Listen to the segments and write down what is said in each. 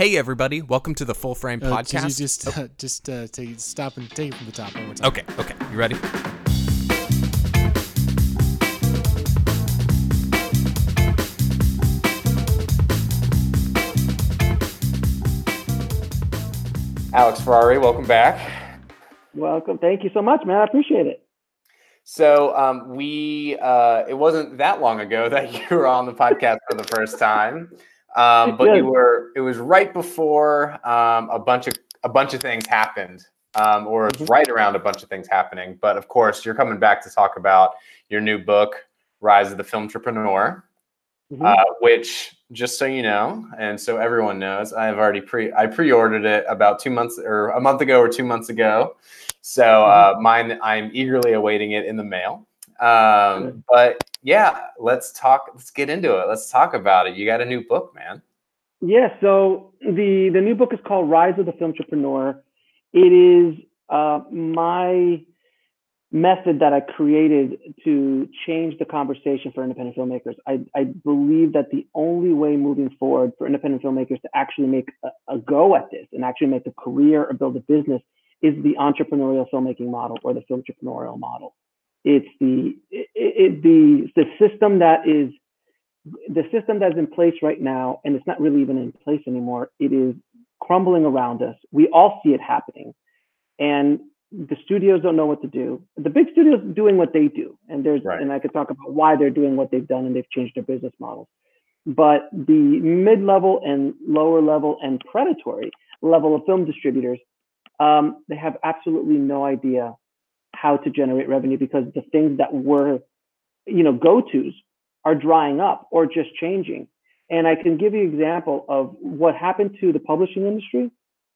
Hey everybody, welcome to the Full Frame Uh, could Podcast. you just uh, just uh, take stop and take it from the top one more time? Okay, okay, you ready? Alex Ferrari, welcome back. Welcome. Thank you so much, man. I appreciate it. So um, we uh, it wasn't that long ago that you were on the podcast for the first time, um, but you were. It was right before um, a bunch of a bunch of things happened, um, or Mhm. right around a bunch of things happening. But of course, you're coming back to talk about your new book, Rise of the Filmtrepreneur. Mhm. uh, which just so you know and so everyone knows i've already pre i pre-ordered it about two months or a month ago or two months ago so uh, mine i'm eagerly awaiting it in the mail um, but yeah let's talk let's get into it let's talk about it you got a new book man Yeah. So the the new book is called Rise of the Filmtrepreneur. It is uh, my method that I created to change the conversation for independent filmmakers. I, I believe that the only way moving forward for independent filmmakers to actually make a, a go at this and actually make a career or build a business is the entrepreneurial filmmaking model or the film entrepreneurial model. It's the it, it, the the system that is the system that's in place right now, and it's not really even in place anymore. It is crumbling around us. We all see it happening, and the studios don't know what to do. The big studios are doing what they do, and there's Right. and I could talk about why they're doing what they've done, and they've changed their business models. But the mid-level and lower level and predatory level of film distributors, um, they have absolutely no idea how to generate revenue because the things that were, you know, go-tos are drying up or just changing. And I can give you an example of what happened to the publishing industry,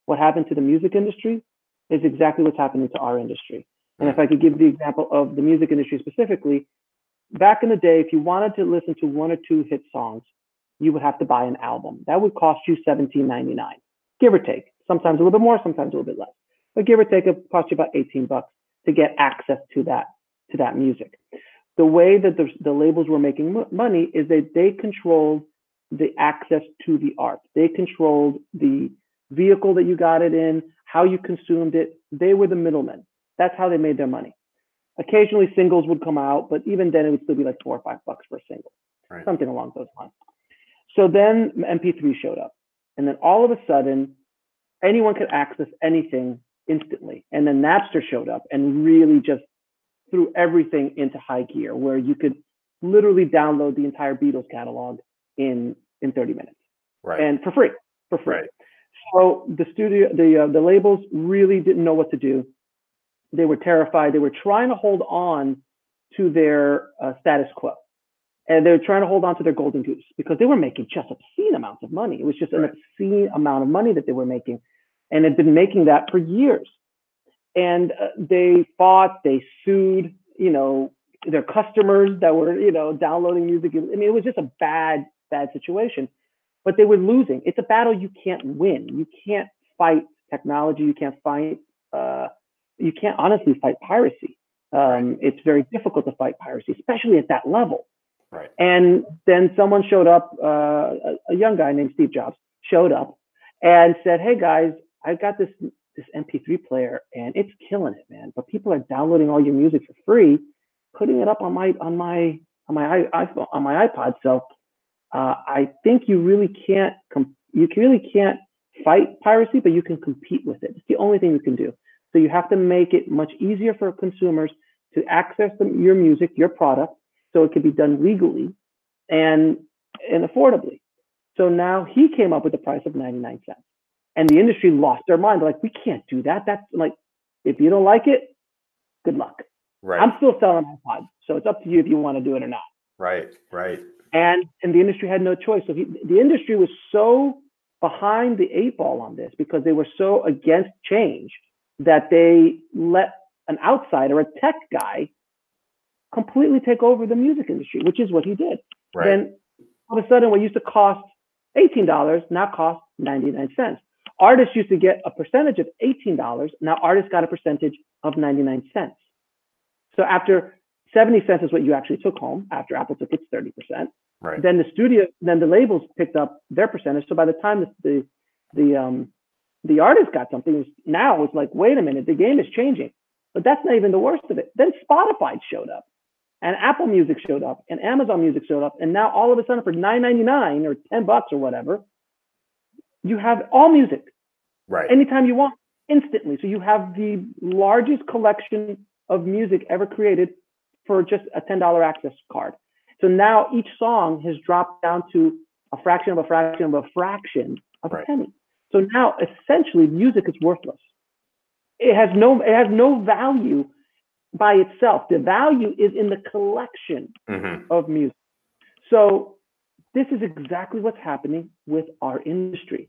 what happened to the music industry is exactly what's happening to our industry. And if I could give the example of the music industry specifically, back in the day, if you wanted to listen to one or two hit songs, you would have to buy an album. That would cost you $17.99, give or take. Sometimes a little bit more, sometimes a little bit less. But give or take, it costs you about 18 bucks to get access to that to that music. The way that the, the labels were making mo- money is that they controlled the access to the art. They controlled the vehicle that you got it in, how you consumed it. They were the middlemen. That's how they made their money. Occasionally singles would come out, but even then it would still be like four or five bucks for a single, Right. something along those lines. So then MP3 showed up. And then all of a sudden, anyone could access anything instantly. And then Napster showed up and really just threw everything into high gear where you could literally download the entire Beatles catalog in in 30 minutes. Right. And for free for free. Right. so the studio the uh, the labels really didn't know what to do. They were terrified. They were trying to hold on to their uh, status quo. And they were trying to hold on to their golden goose because they were making just obscene amounts of money. It was just an obscene amount of money that they were making and had been making that for years. And uh, they fought they sued you know their customers that were you know downloading music. I mean it was just a bad bad situation. But they were losing. It's a battle you can't win. You can't fight technology. You can't fight uh, you can't honestly fight piracy. Um, it's very difficult to fight piracy especially at that level. Right. And then someone showed up, uh, a, a young guy named Steve Jobs showed up and said, "Hey guys, I've got this this MP3 player and it's killing it, man. But people are downloading all your music for free, putting it up on my on my on my iPhone on my iPod. So uh, I think you really can't you really can't fight piracy, but you can compete with it. It's the only thing you can do. So you have to make it much easier for consumers to access the, your music, your product, so it can be done legally and and affordably. So now he came up with the price of 99 cents. And the industry lost their mind. They're like, we can't do that. That's like, if you don't like it, good luck. right I'm still selling iPods. So it's up to you if you want to do it or not. right right And and the industry had no choice. So he, the industry was so behind the eight ball on this because they were so against change that they let an outsider, a tech guy, completely take over the music industry, which is what he did. right Then all of a sudden, what used to cost $18 now costs 99 cents. Artists used to get a percentage of $18. Now artists got a percentage of 99 cents. So after 70 cents is what you actually took home, after Apple took its 30%, right then the studio, then the labels picked up their percentage. So by the time the, the, the um, the artist got something. Now it's like, wait a minute, the game is changing. But that's not even the worst of it. Then Spotify showed up, and Apple Music showed up, and Amazon Music showed up, and now all of a sudden for nine ninety nine or ten bucks or whatever, you have all music Right. anytime you want, instantly. So you have the largest collection of music ever created for just a ten dollar access card. So now each song has dropped down to a fraction of a fraction of a fraction of Right. a penny. So now essentially music is worthless. It has no it has no value by itself. The value is in the collection Mhm. of music. So this is exactly what's happening with our industry.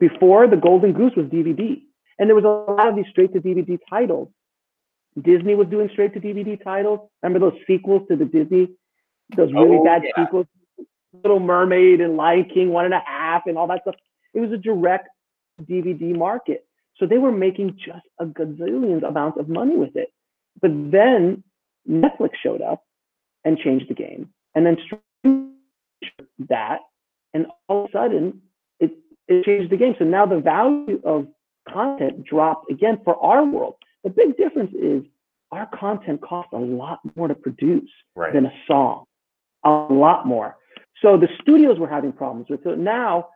Before the golden goose was DVD, and there was a lot of these straight to DVD titles. Disney was doing straight to DVD titles. Remember those sequels to the Disney, those really Oh, bad yeah. sequels, Little Mermaid and Lion King one and a half and all that stuff. It was a direct DVD market, so they were making just a gazillions amounts of money with it. But then Netflix showed up and changed the game, and then that, and all of a sudden it changed the game. So now the value of content dropped again for our world. The big difference is our content costs a lot more to produce Right. than a song, a lot more. So the studios were having problems with it. So now,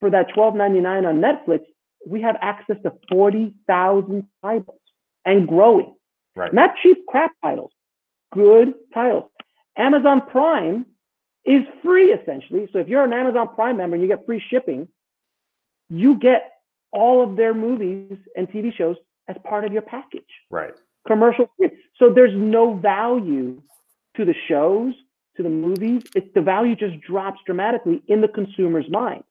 for that $12.99 on Netflix, we have access to 40,000 titles and growing. Right. Not cheap crap titles, good titles. Amazon Prime is free essentially. So if you're an Amazon Prime member and you get free shipping, you get all of their movies and TV shows as part of your package Right. commercial. So there's no value to the shows, to the movies. It's the value just drops dramatically in the consumer's mind.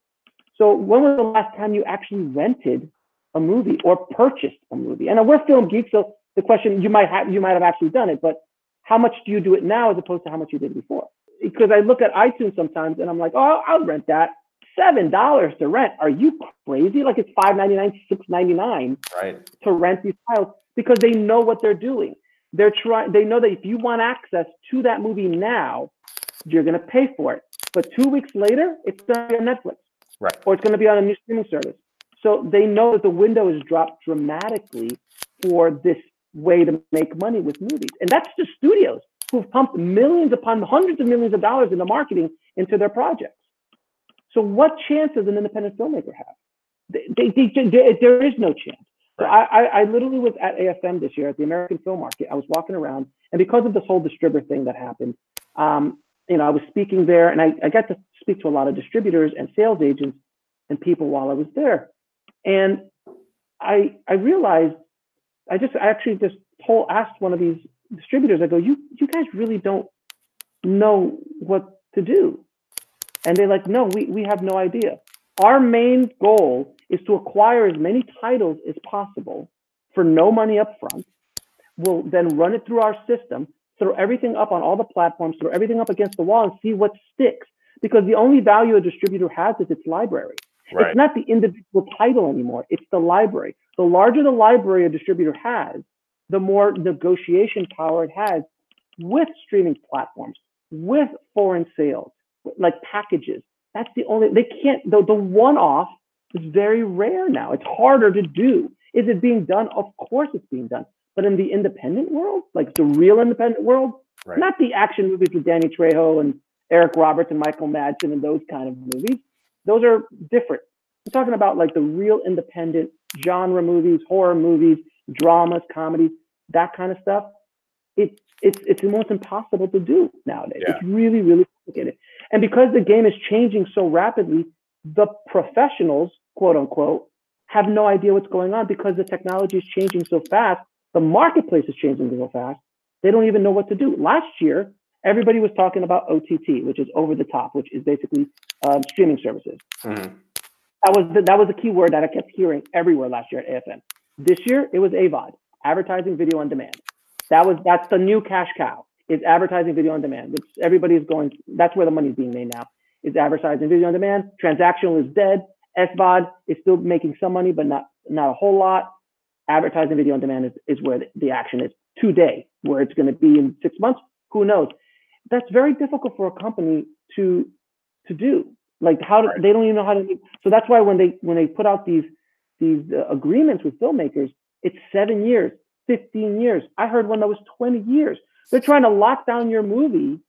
So when was the last time you actually rented a movie or purchased a movie? And we're film geeks, so the question you might have you might have actually done it, but how much do you do it now as opposed to how much you did before? Because I look at iTunes sometimes and I'm like, oh, I'll rent that. Seven dollars to rent. Are you crazy? Like it's five ninety nine, six ninety nine Right. to rent these files because they know what they're doing. They're trying. They know that if you want access to that movie now, you're going to pay for it. But two weeks later, it's going to be on Netflix Right. or it's going to be on a new streaming service. So they know that the window has dropped dramatically for this way to make money with movies, and that's the studios who've pumped millions upon hundreds of millions of dollars into marketing into their projects. So what chance does an independent filmmaker have? They, they, they, there is no chance. So I, I, I literally was at AFM this year at the American Film Market. I was walking around, and because of this whole distributor thing that happened, um, you know, I was speaking there, and I, I got to speak to a lot of distributors and sales agents and people while I was there, and I I realized I just I actually just told asked one of these distributors, I go, you you guys really don't know what to do, and they're like, no, we we have no idea. Our main goal is to acquire as many titles as possible for no money up front. We'll then run it through our system, throw everything up on all the platforms, throw everything up against the wall and see what sticks. Because the only value a distributor has is its library. Right. It's not the individual title anymore, it's the library. The larger the library a distributor has, the more negotiation power it has with streaming platforms, with foreign sales, like packages. That's the only, they can't, the, the one off is very rare now. It's harder to do. Is it being done? Of course it's being done. But in the independent world, like the real independent world, Right. not the action movies with Danny Trejo and Eric Roberts and Michael Madsen and those kind of movies. Those are different. I'm talking about like the real independent genre movies, horror movies, dramas, comedies, that kind of stuff. It's it's it's almost impossible to do nowadays. Yeah. It's really really complicated. And because the game is changing so rapidly, the professionals, quote unquote, have no idea what's going on because the technology is changing so fast. The marketplace is changing so fast. They don't even know what to do. Last year, everybody was talking about OTT, which is over the top, which is basically um, streaming services. Mhm. That was the, that was the key word that I kept hearing everywhere last year at AFM. This year, it was AVOD, advertising video on demand. That was that's the new cash cow. Is advertising video on demand. It's, everybody's going. That's where the money's being made now. Is advertising video on demand. Transactional is dead. SVOD is still making some money, but not not a whole lot. Advertising video on demand is, is where the, the action is today. Where it's going to be in six months, who knows? That's very difficult for a company to to do. Like how do, they don't even know how to. make- So that's why when they when they put out these these uh, agreements with filmmakers, it's seven years, fifteen years. I heard one that was twenty years. They're trying to lock down your movie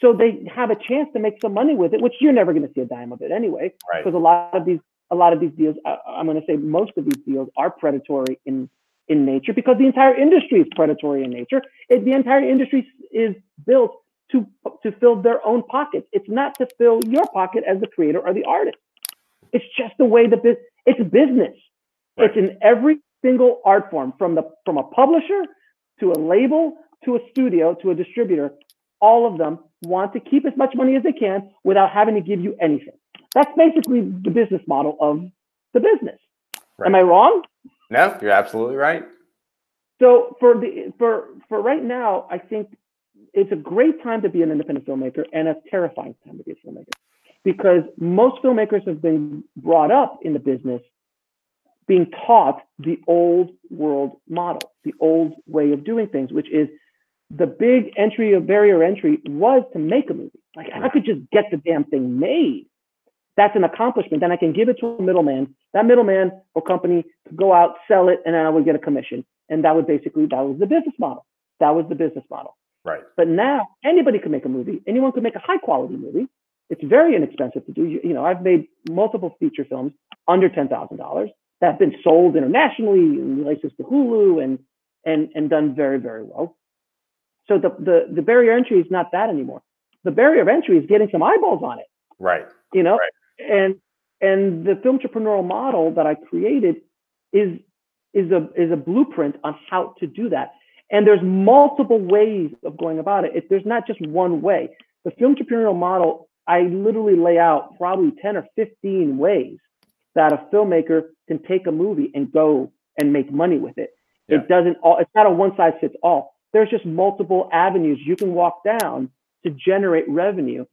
so they have a chance to make some money with it, which you're never going to see a dime of it anyway Right. because a lot of these a lot of these deals I, i'm going to say most of these deals are predatory in in nature because the entire industry is predatory in nature it, the entire industry is built to to fill their own pockets it's not to fill your pocket as the creator or the artist it's just the way the business it's business Right. it's in every single art form from the from a publisher to a label to a studio to a distributor all of them want to keep as much money as they can without having to give you anything that's basically the business model of the business. Am I wrong? No, you're absolutely right. So for the for for right now, I think it's a great time to be an independent filmmaker and a terrifying time to be a filmmaker because most filmmakers have been brought up in the business being taught the old world model, the old way of doing things, which is the big entry of barrier entry was to make a movie. Like I could just get the damn thing made. That's an accomplishment. Then I can give it to a middleman. That middleman or company could go out, sell it, and then I would get a commission. And that would basically that was the business model. That was the business model. Right. But now anybody can make a movie. Anyone can make a high quality movie. It's very inexpensive to do. You, you know, I've made multiple feature films under ten thousand dollars that have been sold internationally and licensed to Hulu and and and done very very well. So the the the barrier entry is not that anymore. The barrier of entry is getting some eyeballs on it. Right. You know, Right. and and the film entrepreneurial model that I created is is a is a blueprint on how to do that. And there's multiple ways of going about it. it there's not just one way. The film entrepreneurial model, I literally lay out probably 10 or 15 ways that a filmmaker can take a movie and go and make money with it. Yeah. It doesn't all it's not a one size fits all. There's just multiple avenues you can walk down to generate revenue.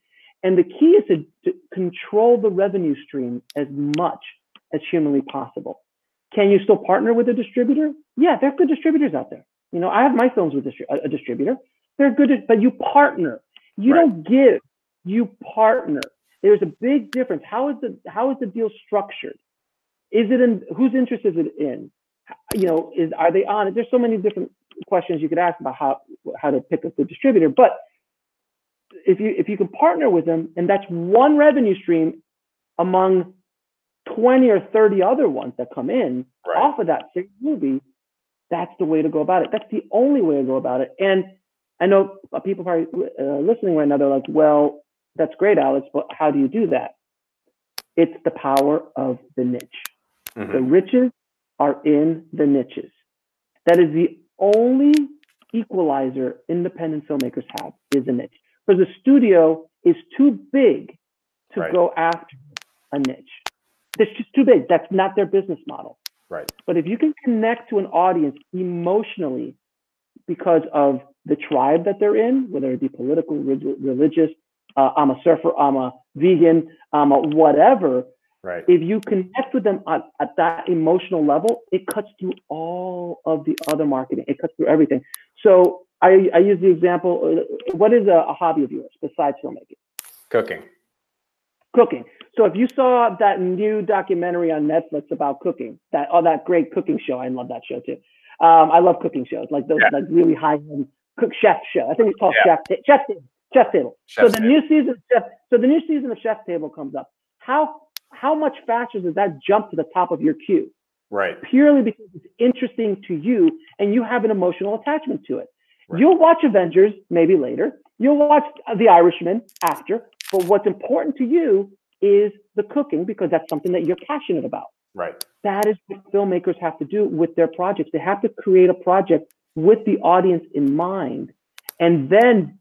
And the key is to, to control the revenue stream as much as humanly possible. Can you still partner with a distributor? Yeah, there are good distributors out there. You know, I have my films with a distributor. They're good, but you partner. You Right. don't give. You partner. There's a big difference. How is the how is the deal structured? Is it in whose interest is it in? You know, is are they on it? There's so many different questions you could ask about how how to pick up the distributor. But if you if you can partner with them, and that's one revenue stream among 20 or 30 other ones that come in Right. off of that same movie, that's the way to go about it. That's the only way to go about it. And I know people probably uh, listening right now, they're like, well, that's great, Alex, but how do you do that? It's the power of the niche. Mhm. The riches are in the niches. That is the only equalizer independent filmmakers have is a niche. Because the studio is too big to Right. go after a niche. It's just too big. That's not their business model. Right. But if you can connect to an audience emotionally because of the tribe that they're in, whether it be political, religious, uh, I'm a surfer, I'm a vegan, I'm a whatever, Right. if you connect with them at, at that emotional level, it cuts through all of the other marketing. It cuts through everything. So I, I use the example, uh, what is a, a hobby of yours besides filmmaking? Cooking. Cooking. So if you saw that new documentary on Netflix about cooking, that oh that great cooking show, I love that show too. Um, I love cooking shows like those Yeah. like really high end cook chef show. I think it's called Yeah. Chef Chef Table. Chef Table. So the Table. new season of Chef so the new season of Chef Table comes up. How how much faster does that jump to the top of your queue? Right. Purely because it's interesting to you and you have an emotional attachment to it. Right. You'll watch Avengers maybe later. You'll watch The Irishman after. But what's important to you is the cooking because that's something that you're passionate about. Right. That is what filmmakers have to do with their projects. They have to create a project with the audience in mind and then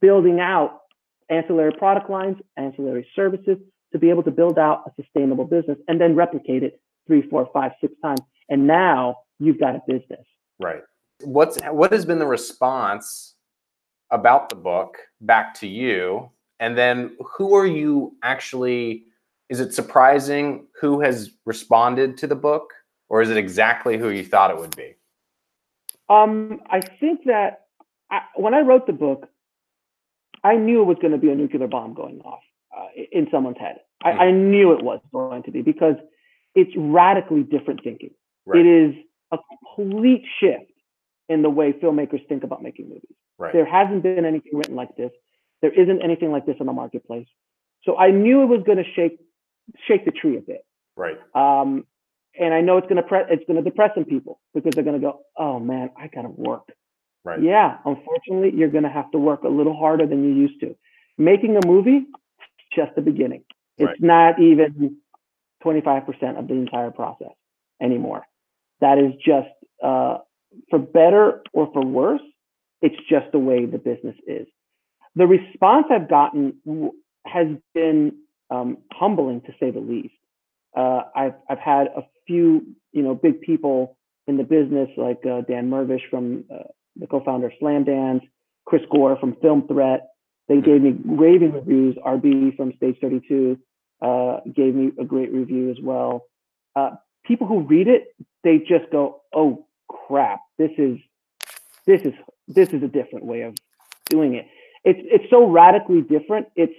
building out ancillary product lines, ancillary services to be able to build out a sustainable business and then replicate it three, four, five, six times. And now you've got a business. Right. What's what has been the response about the book back to you? And then who are you actually is it surprising who has responded to the book or is it exactly who you thought it would be? Um, I think that I, when I wrote the book, I knew it was going to be a nuclear bomb going off uh, in someone's head. I, I knew it was going to be because it's radically different thinking. Right. It is a complete shift in the way filmmakers think about making movies. right. There hasn't been anything written like this. There isn't anything like this in the marketplace. So I knew it was going to shake shake the tree a bit. Right. Um, and I know it's going to pre- it's going to depress some people because they're going to go, "Oh man, I got to work." Right. Yeah, unfortunately, you're going to have to work a little harder than you used to. Making a movie, just the beginning. It's Right. not even 25% of the entire process anymore. That is just, uh, for better or for worse, it's just the way the business is. The response I've gotten has been um, humbling to say the least. Uh, I've, I've had a few, you know, big people in the business like uh, Dan Mirvish from uh, the co-founder of Slamdance, Chris Gore from Film Threat. They gave me raving reviews. RB from Stage 32 uh, gave me a great review as well. Uh, people who read it, they just go, "Oh crap, this is this is this is a different way of doing it." It's it's so radically different. It's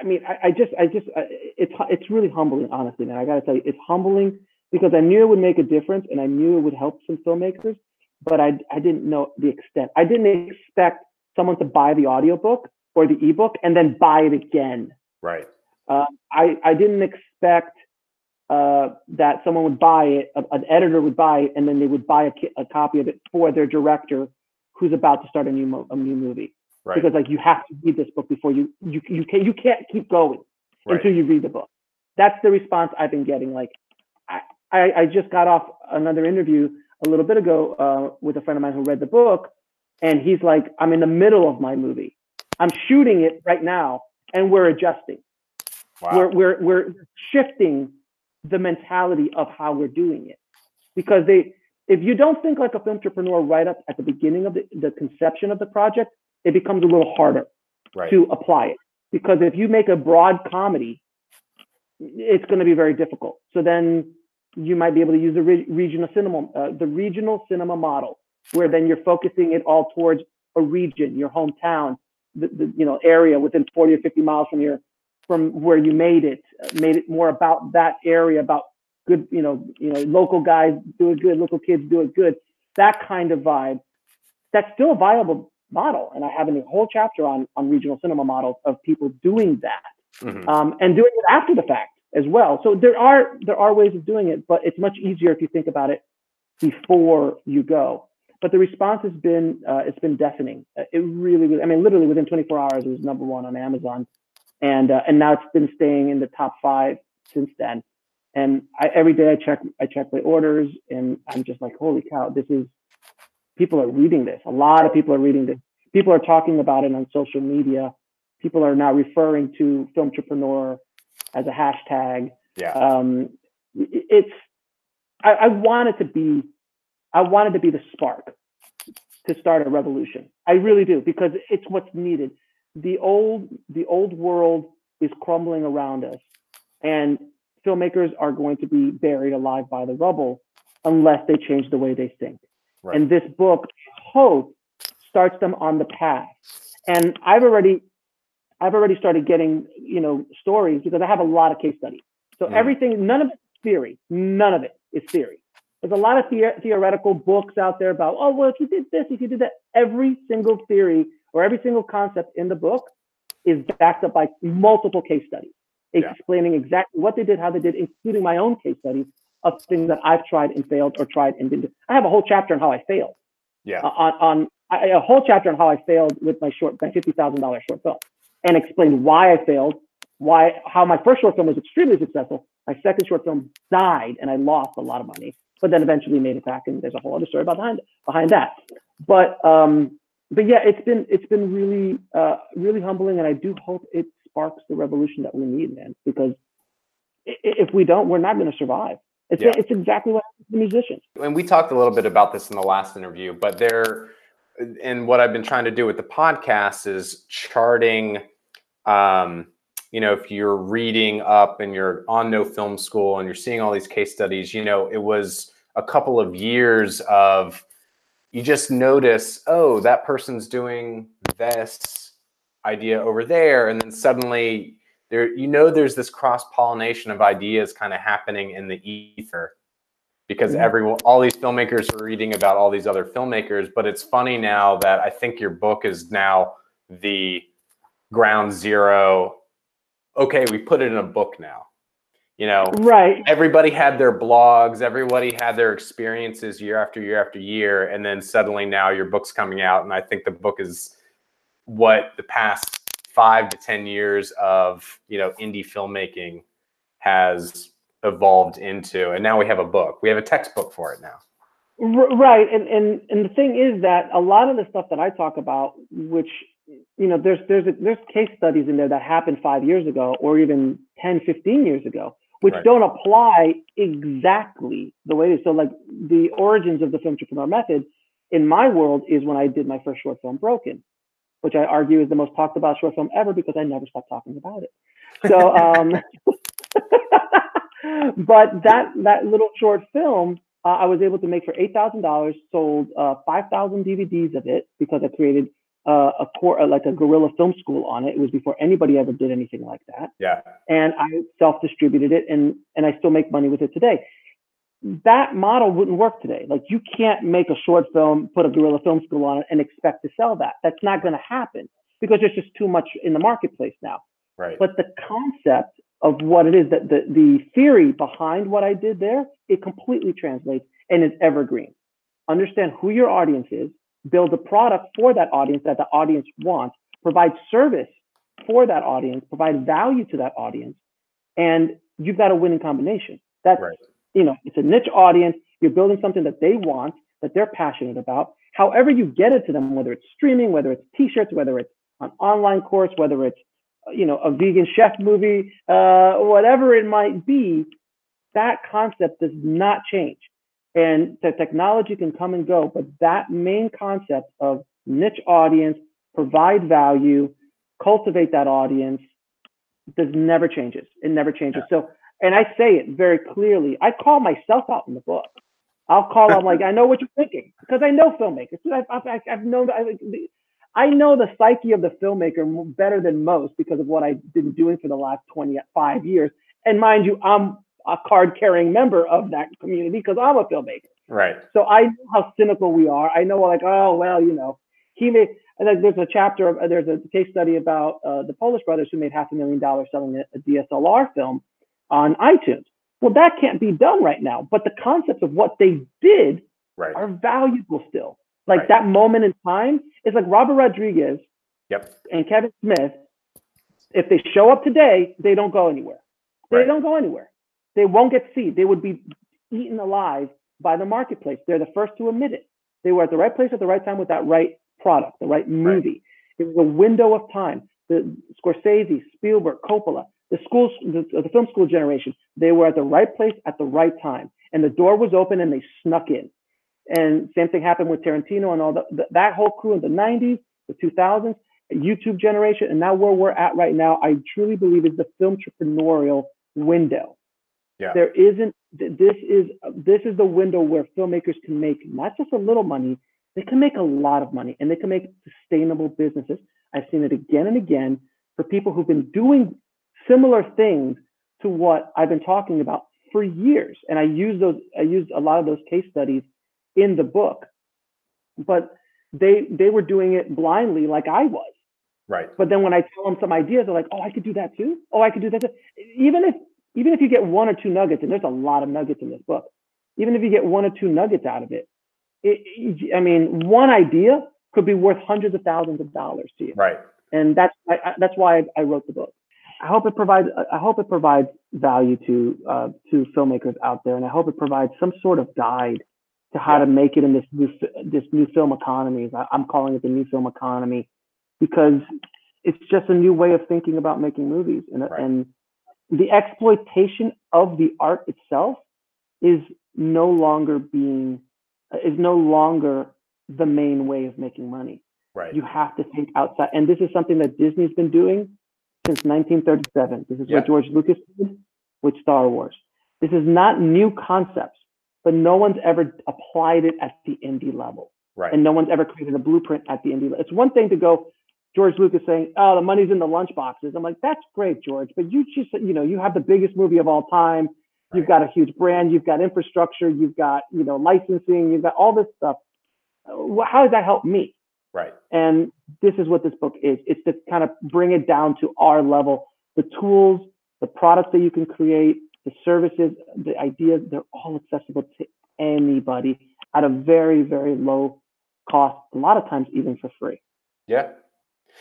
I mean, I, I just I just I, it's it's really humbling, honestly, man. I gotta tell you, it's humbling because I knew it would make a difference and I knew it would help some filmmakers, but I I didn't know the extent. I didn't expect someone to buy the audiobook or the ebook and then buy it again. Right. Uh, I I didn't expect uh, that someone would buy it, a- an editor would buy it, and then they would buy a, a copy of it for their director who's about to start a new mo- a new movie. Right. Because like you have to read this book before you you you can you can't keep going Right. until you read the book. That's the response I've been getting. Like I I, I just got off another interview a little bit ago uh, with a friend of mine who read the book, and he's like, I'm in the middle of my movie. I'm shooting it right now, and we're adjusting. Wow. We're, we're, we're shifting the mentality of how we're doing it. Because they, if you don't think like a filmtrepreneur right up at the beginning of the, the conception of the project, it becomes a little harder right. to apply it. Because if you make a broad comedy, it's going to be very difficult. So then you might be able to use the re- regional cinema, uh, the regional cinema model, where then you're focusing it all towards a region, your hometown, the, the you know area within 40 or 50 miles from your from where you made it, made it more about that area, about good, you know, you know, local guys do it good, local kids do it good, that kind of vibe. That's still a viable model, and I have a whole chapter on on regional cinema models of people doing that Mhm. um, and doing it after the fact as well. So there are there are ways of doing it, but it's much easier if you think about it before you go. But the response has been uh, it's been deafening. Uh, It really, was- I mean, literally within 24 hours, it was number one on Amazon, and uh, and now it's been staying in the top five since then. And I, every day I check I check my orders, and I'm just like, holy cow, this is people are reading this. A lot of people are reading this. People are talking about it on social media. People are now referring to filmtrepreneur as a hashtag. Yeah. Um, it's I, I want it to be I wanted to be the spark to start a revolution. I really do because it's what's needed. The old the old world is crumbling around us, and filmmakers are going to be buried alive by the rubble unless they change the way they think. Right. And this book, hope, starts them on the path. And I've already I've already started getting, you know, stories because I have a lot of case studies. So Mhm. everything, none of it's theory. None of it is theory. There's a lot of the- theoretical books out there about, oh, well, if you did this, if you did that. Every single theory or every single concept in the book is backed up by multiple case studies Yeah. explaining exactly what they did, how they did, including my own case studies of things that I've tried and failed or tried and didn't. do. I have a whole chapter on how I failed Yeah. uh, on, on I, a whole chapter on how I failed with my short, my fifty thousand dollars short film, and explained why I failed, why how my first short film was extremely successful. My second short film died, and I lost a lot of money, but then eventually made it back. And there's a whole other story about behind behind that. But um, but yeah, it's been it's been really uh, really humbling, and I do hope it sparks the revolution that we need, man. Because if we don't, we're not going to survive. It's Yeah. it's exactly what the musicians. and we talked a little bit about this in the last interview, but there, and what I've been trying to do with the podcast is charting. Um, you know, if you're reading up and you're on No Film School and you're seeing all these case studies, you know, it was a couple of years of you just notice, oh, that person's doing this idea over there, and then suddenly there you know there's this cross pollination of ideas kind of happening in the ether because Mhm. everyone all these filmmakers are reading about all these other filmmakers but it's funny now that i think your book is now the ground zero okay we put it in a book now. You know Right. everybody had their blogs everybody had their experiences year after year after year and then suddenly now your book's coming out and i think the book is what the past five to ten years of you know indie filmmaking has evolved into. And now we have a book. We have a textbook for it now. R- right. And, and and the thing is that a lot of the stuff that i talk about which you know there's there's a, there's case studies in there that happened five years ago or even 10 15 years ago which Right. don't apply exactly the way it is so like the origins of the filmtrepreneur method in my world is when i did my first short film broken which i argue is the most talked about short film ever because i never stopped talking about it so um but that that little short film uh, I was able to make for eight thousand dollars. Sold uh, five thousand DVDs of it because I created uh, a core uh, like a guerrilla film school on it. It was before anybody ever did anything like that, yeah and I self distributed it, and and I still make money with it today. That model wouldn't work today. Like you can't make a short film, put a guerrilla film school on it, and expect to sell that. That's not going to happen because there's just too much in the marketplace now right but the concept of what it is that the, the theory behind what I did there, it completely translates and is evergreen. Understand who your audience is, build a product for that audience that the audience wants, provide service for that audience, provide value to that audience, and you've got a winning combination. That's Right. you know, it's a niche audience, you're building something that they want, that they're passionate about. However you get it to them, whether it's streaming, whether it's t-shirts, whether it's an online course, whether it's you know, a vegan chef movie, uh, whatever it might be, that concept does not change. And the technology can come and go, but that main concept of niche audience, provide value, cultivate that audience, does never changes. It never changes. So, and I say it very clearly. I call myself out in the book. I'll call. I'm like, I know what you're thinking because I know filmmakers. I've, I've, I've known. I, I know the psyche of the filmmaker better than most because of what I've been doing for the last 25 years. And mind you, I'm a card carrying member of that community because I'm a filmmaker. right So I know how cynical we are. I know, like, oh, well, you know, he made, there's a chapter, of, there's a case study about uh, the Polish brothers who made half a million dollars selling a, a DSLR film on iTunes. Well, that can't be done right now. But the concepts of what they did right are valuable still. Like Right. that moment in time is like Robert Rodriguez yep and Kevin Smith. If they show up today, they don't go anywhere. They Right. don't go anywhere. They won't get seen. They would be eaten alive by the marketplace. They're the first to admit it. They were at the right place at the right time with that right product, the right movie. It was a window of time. The Scorsese, Spielberg, Coppola, the schools, the, the film school generation, they were at the right place at the right time, and the door was open and they snuck in. And same thing happened with Tarantino and all the, the, that whole crew in the 90s, the 2000s, YouTube generation, and now where we're at right now, I truly believe is the film entrepreneurial window. Yeah. There isn't. This is this is the window where filmmakers can make not just a little money, they can make a lot of money, and they can make sustainable businesses. I've seen it again and again for people who've been doing similar things to what I've been talking about for years, and I use those. I used a lot of those case studies in the book, but they they were doing it blindly like I was. right But then when I tell them some ideas, they're like, "Oh, I could do that too. Oh, I could do that." Too. Even if even if you get one or two nuggets, and there's a lot of nuggets in this book, even if you get one or two nuggets out of it, it I mean, one idea could be worth hundreds of thousands of dollars to you, right and that's I, I, that's why I, I wrote the book. I hope it provides I hope it provides value to uh, to filmmakers out there, and I hope it provides some sort of guide to how Yeah. to make it in this new this new film economy. I'm calling it the new film economy because it's just a new way of thinking about making movies, and Right. and the exploitation of the art itself is no longer being is no longer the main way of making money right you have to think outside. And this is something that Disney's been doing since 1937. This is Yeah. what George Lucas did with Star Wars. This is not new concepts, but no one's ever applied it at the indie level. right And no one's ever created a blueprint at the indie level. It's one thing to go, George Lucas saying, "Oh, the money's in the lunch boxes." I'm like, "That's great, George, but you just you know you have the biggest movie of all time. You've got a huge brand. You've got infrastructure. You've got you know licensing. You've got all this stuff. How does that help me?" Right. And this is what this book is. It's to kind of bring it down to our level. The tools, the products that you can create, the services, the ideas, they're all accessible to anybody at a very, very low cost, a lot of times even for free. Yeah.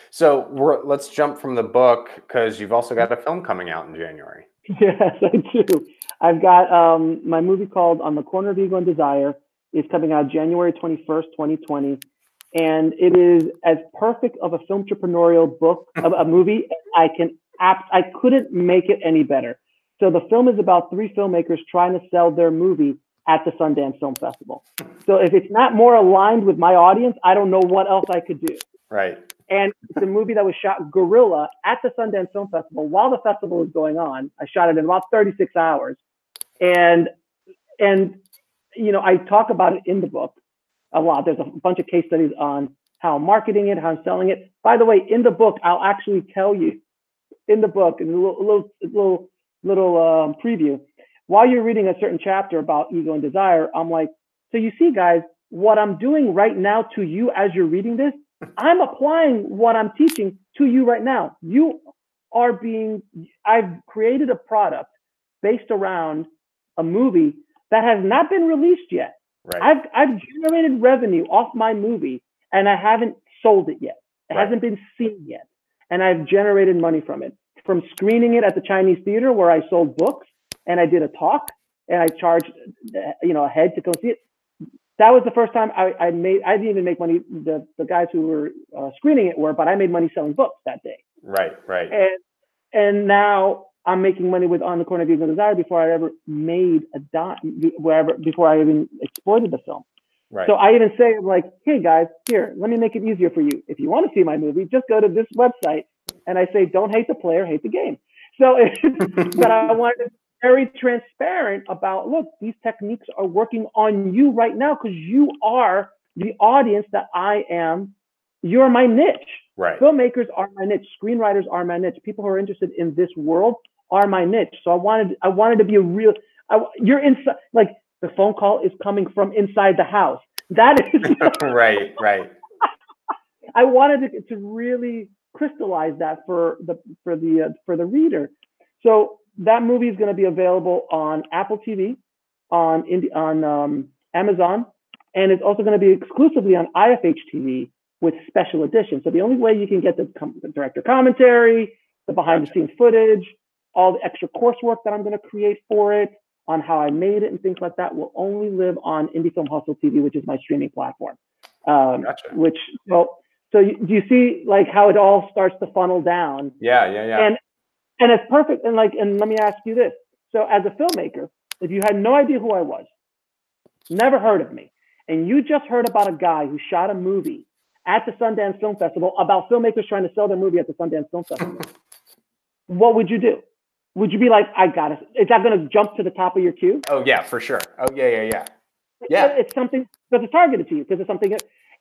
So we're, let's jump from the book because you've also got a film coming out in January. Yes, I do. I've got um, my movie called On the Corner of Ego and Desire is coming out January 21st, 2020. And it is as perfect of a film entrepreneurial book, of a movie I can, apt, I couldn't make it any better. So the film is about three filmmakers trying to sell their movie at the Sundance Film Festival. So if it's not more aligned with my audience, I don't know what else I could do. Right. And it's a movie that was shot guerrilla at the Sundance Film Festival while the festival was going on. I shot it in about 36 hours. And and you know, I talk about it in the book a lot. There's a bunch of case studies on how I'm marketing it, how I'm selling it. By the way, in the book, I'll actually tell you in the book, in a little little little, um, preview, while you're reading a certain chapter about ego and desire, I'm like, so you see, guys, what I'm doing right now to you as you're reading this, I'm applying what I'm teaching to you right now. You are being, I've created a product based around a movie that has not been released yet. Right. I've I've generated revenue off my movie and I haven't sold it yet. It Right. hasn't been seen yet. And I've generated money from it. From screening it at the Chinese theater where I sold books and I did a talk and I charged you know a head to go see it. That was the first time I, I made I didn't even make money the, the guys who were uh, screening it were, but I made money selling books that day right. Right. and and now I'm making money with On the Corner of and Desire before I ever made a dime, wherever before I even exploited the film. Right. So I even say like, hey guys, here, let me make it easier for you. If you want to see my movie, just go to this website, and I say, don't hate the player, hate the game. So, but I wanted very transparent about, look, these techniques are working on you right now because you are the audience that I am. You're my niche right. filmmakers are my niche screenwriters are my niche people who are interested in this world are my niche so i wanted i wanted to be a real I, you're inside like the phone call is coming from inside the house that is right. Right. i wanted to, to really crystallize that for the for the uh, for the reader so that movie is going to be available on apple tv on on um, amazon and it's also going to be exclusively on ifh tv with special editions. So the only way you can get the, com- the director commentary, the behind the scenes footage, all the extra coursework that I'm going to create for it, on how I made it and things like that, will only live on Indie Film Hustle TV, which is my streaming platform. Um, Gotcha. Which so so you, do you see like how it all starts to funnel down? Yeah. Yeah. Yeah. And and it's perfect. And like, and let me ask you this: so as a filmmaker, if you had no idea who I was, never heard of me, and you just heard about a guy who shot a movie at the Sundance Film Festival about filmmakers trying to sell their movie at the Sundance Film Festival, what would you do? Would you be like, I got it? Is that going to jump to the top of your queue? oh yeah, for sure. Oh yeah. Yeah. Yeah. Yeah. It's something because it's targeted to you because it's something.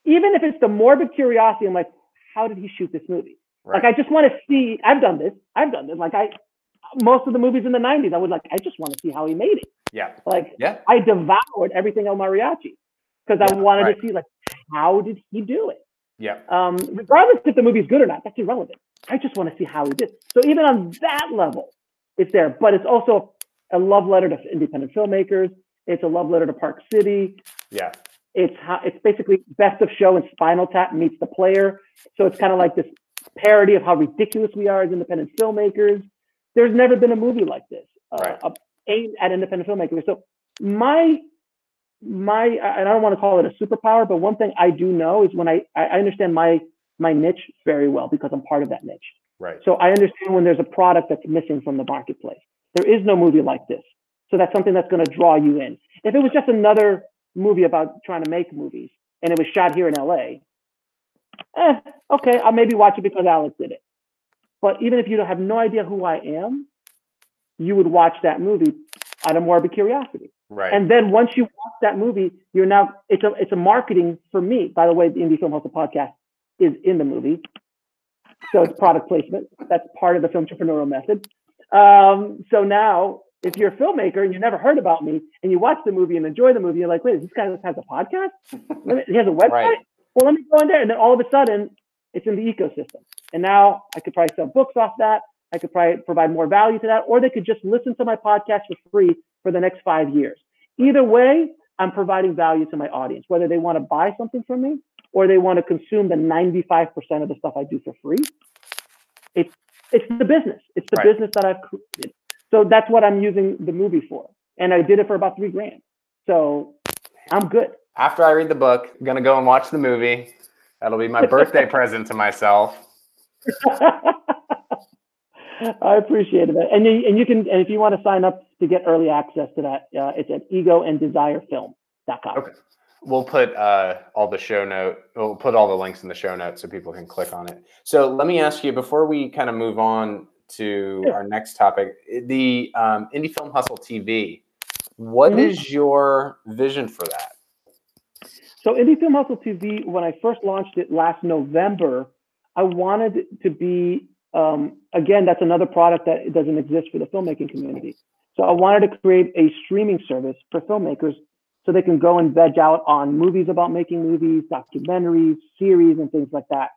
Even if it's the morbid curiosity, I'm like, how did he shoot this movie? Right. Like I just want to see. I've done this. I've done this. Like I, most of the movies in the '90s, I was like, I just want to see how he made it. yeah. Like Yeah. I devoured everything El Mariachi because I wanted right. to see like how did he do it. Yeah. Um, regardless if the movie's good or not, that's irrelevant. I just want to see how he did. So even on that level, it's there. But it's also a love letter to independent filmmakers. It's a love letter to Park City. Yeah. It's how it's basically best of show and Spinal Tap meets the player. So it's kind of like this parody of how ridiculous we are as independent filmmakers. There's never been a movie like this uh, Right. uh, aimed at independent filmmakers. So my my and I don't want to call it a superpower, but one thing I do know is when I I understand my my niche very well because I'm part of that niche. Right. So I understand when there's a product that's missing from the marketplace. There is no movie like this. So that's something that's going to draw you in. If it was just another movie about trying to make movies and it was shot here in LA, eh, okay, I'll maybe watch it because Alex did it. But even if you don't have no idea who I am, you would watch that movie out of morbid curiosity. Right. And then once you watch that movie, you're now it's a it's a marketing for me. By the way, the Indie Film Hustle podcast is in the movie. So it's product placement. That's part of the film entrepreneurial method. Um, so now, if you're a filmmaker and you never heard about me and you watch the movie and enjoy the movie, you're like, wait, this guy has a podcast? He has a website? Right. Well, let me go in there. And then all of a sudden, it's in the ecosystem. And now I could probably sell books off that. I could probably provide more value to that, or they could just listen to my podcast for free for the next five years. Either way, I'm providing value to my audience, whether they want to buy something from me or they want to consume the 95% of the stuff I do for free. It's it's the business. It's the Right. business that I've created. So that's what I'm using the movie for. And I did it for about three grand. So I'm good. After I read the book, I'm gonna go and watch the movie. That'll be my birthday present to myself. I appreciate it. And you, and you can, and if you want to sign up to get early access to that, uh, it's at egoanddesirefilm.com. Okay. We'll put uh, all the show note. We'll put all the links in the show notes so people can click on it. So let me ask you before we kind of move on to Sure. our next topic, the um, Indie Film Hustle TV. What Mhm. is your vision for that? So Indie Film Hustle TV, when I first launched it last November, I wanted it to be, um, again, that's another product that doesn't exist for the filmmaking community. So I wanted to create a streaming service for filmmakers so they can go and veg out on movies about making movies, documentaries, series, and things like that.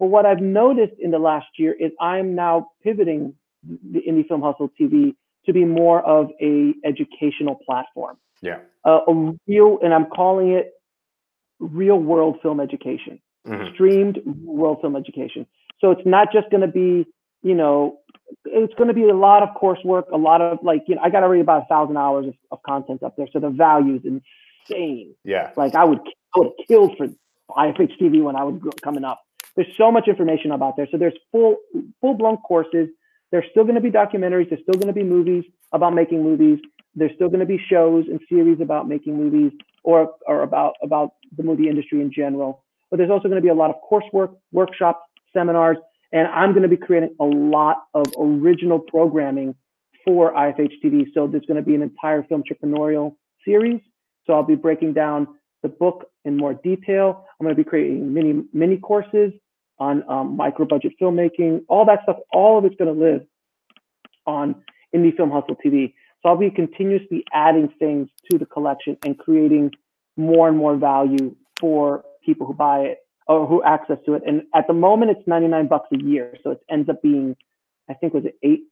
But what I've noticed in the last year is I'm now pivoting the Indie Film Hustle TV to be more of a educational platform. Yeah. Uh, a real, and I'm calling it real world film education, Mhm. streamed world film education. So it's not just going to be, you know, it's going to be a lot of coursework, a lot of like, you know, I got already about a thousand hours of, of content up there. So the value is insane. Yeah. Like I would, I would have killed for IFH TV when I was coming up. There's so much information about there. So there's full, full blown courses. There's still going to be documentaries. There's still going to be movies about making movies. There's still going to be shows and series about making movies or, or about, about the movie industry in general. But there's also going to be a lot of coursework, workshops, seminars, and I'm going to be creating a lot of original programming for IFH TV. So there's going to be an entire filmtrepreneurial series. So I'll be breaking down the book in more detail. I'm going to be creating mini mini courses on um, micro budget filmmaking, all that stuff. All of it's going to live on Indie Film Hustle TV. So I'll be continuously adding things to the collection and creating more and more value for people who buy it or who access to it. And at the moment, it's 99 bucks a year. So it ends up being, I think, was it eight